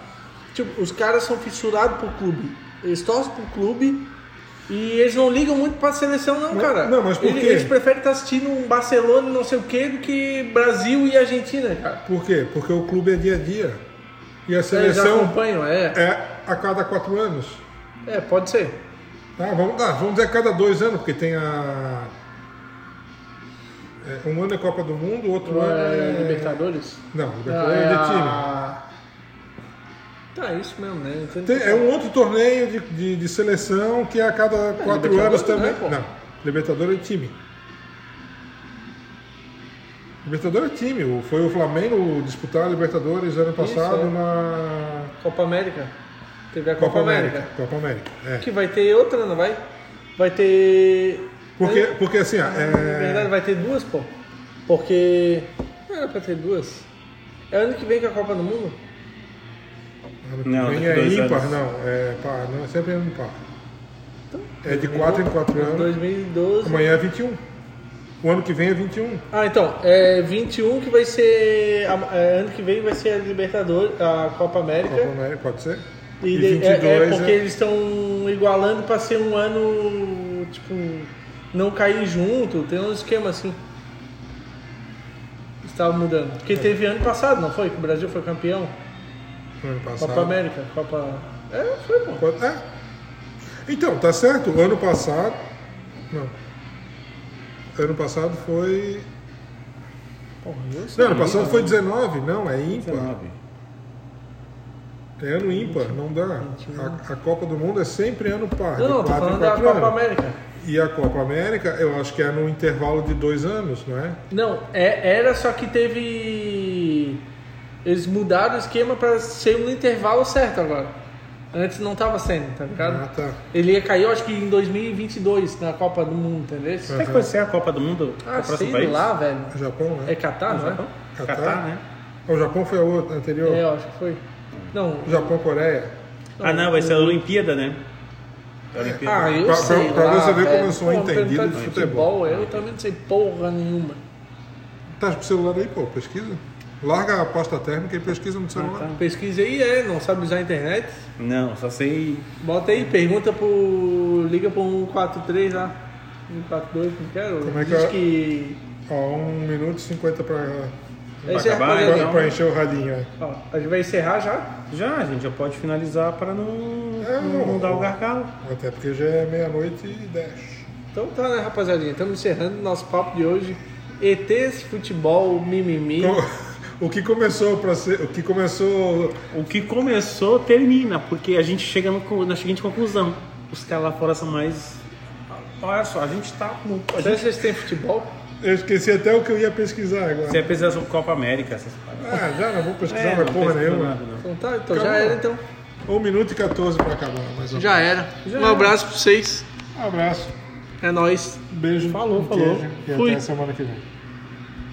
Tipo, os caras são fissurados pro clube. Eles torcem pro clube e eles não ligam muito pra seleção, não, Mas- cara. não, mas por eles, quê? eles preferem estar assistindo um Barcelona e não sei o que do que Brasil e Argentina, cara. Por quê? Porque o clube é dia a dia. E a Eles seleção acompanham, é. é a cada quatro anos. É, pode ser. Tá, vamos, ah, vamos dizer a cada dois anos, porque tem a. é, um ano é Copa do Mundo, outro Ou ano é é. Libertadores? Não, Libertadores é de time. a- Tá, isso mesmo, né? Entendo Tem- é um outro torneio de, de, de seleção que é a cada quatro Libertadores anos também. não é. Não, Libertadores é time. Libertadores é time. Foi o Flamengo disputar a Libertadores ano passado é. na Copa América. Teve a Copa, América. Copa América. É. Que vai ter outra, não vai? Vai ter. Porque, porque assim, ó, Na verdade, é, vai ter duas, pô. Porque. Não era pra ter duas. É ano que vem com a Copa do Mundo? ano que Não, vem é ímpar, anos. não. É par, não, é sempre ano par. É de 4 em 4 anos. 2012. Amanhã é 21. O ano que vem é 21. Ah, então, é 21 que vai ser. é, ano que vem vai ser a Libertadores, a Copa América. Copa América, pode ser? E, E de- 22 é, é porque é- eles estão igualando pra ser um ano, tipo, não cair junto, tem um esquema assim. Estava mudando. Porque teve ano passado, não foi? Que o Brasil foi campeão? ano passado. Copa América, Copa. É, foi bom. É. Então, tá certo. Ano passado. Não. Ano passado foi. Porra. Não, ano passado foi 19. Não, é ímpar. 19. É ano ímpar, não dá. A, a Copa do Mundo é sempre ano par. Não, não, tô falando da Copa anos. América. E a Copa América, eu acho que é no intervalo de dois anos, não é? Não, é, era só que teve. Eles mudaram o esquema pra ser no intervalo certo agora. Antes não tava sendo, tá ligado? Ah, tá. Ele ia cair, eu acho que em 2022, na Copa do Mundo, entendeu? Como é que vai ser a Copa do Mundo? Ah, sei país? lá, velho. Japão, né? É Catar, não é? Catar? Catar, né? O Japão foi a outra anterior. É, eu acho que foi. Não. Japão, Coreia. Ah, não, vai ser a Olimpíada, né? A Olimpíada. Ah, eu Pra- sei. pra- pra lá, você ver como velho. eu sou Pô, entendido de futebol. Eu também não sei porra nenhuma. Tá com o celular aí, pô, pesquisa. Larga a aposta térmica e pesquisa Ah, no celular. tá. Pesquisa aí, é, não sabe usar a internet? Não, só sei. Bota aí, pergunta pro. Liga pro 143 lá. 142, não quero. Como é que Diz é? que. Ó, 1 minuto e 50 pra, É isso aí, acabar, rapaziada. pra, então? pra encher o radinho. É. Ó, a gente vai encerrar já. Já, a gente já pode finalizar para não, É, não, não dar o gargalo. Até porque já é meia-noite e 10. Então tá, né, rapaziadinha? Estamos encerrando nosso papo de hoje. ETs, futebol, mimimi. O, o que começou para ser. O que começou. O que começou, termina, porque a gente chega no- na seguinte conclusão. Os caras lá fora são mais. Olha só, a gente tá no. A gente, vocês têm futebol? Eu esqueci até o que eu ia pesquisar agora. você é pesquisar sobre Copa América, essas paradas. Ah, já não vou pesquisar É, mais porra nenhuma. Então tá, então Acabou. já era então. 1 minuto e 14 para acabar. Mais ou Já era. Já um era. abraço pra vocês. Um abraço. É nóis. Beijo. Falou, um falou. queijo, E Fui. até semana que vem.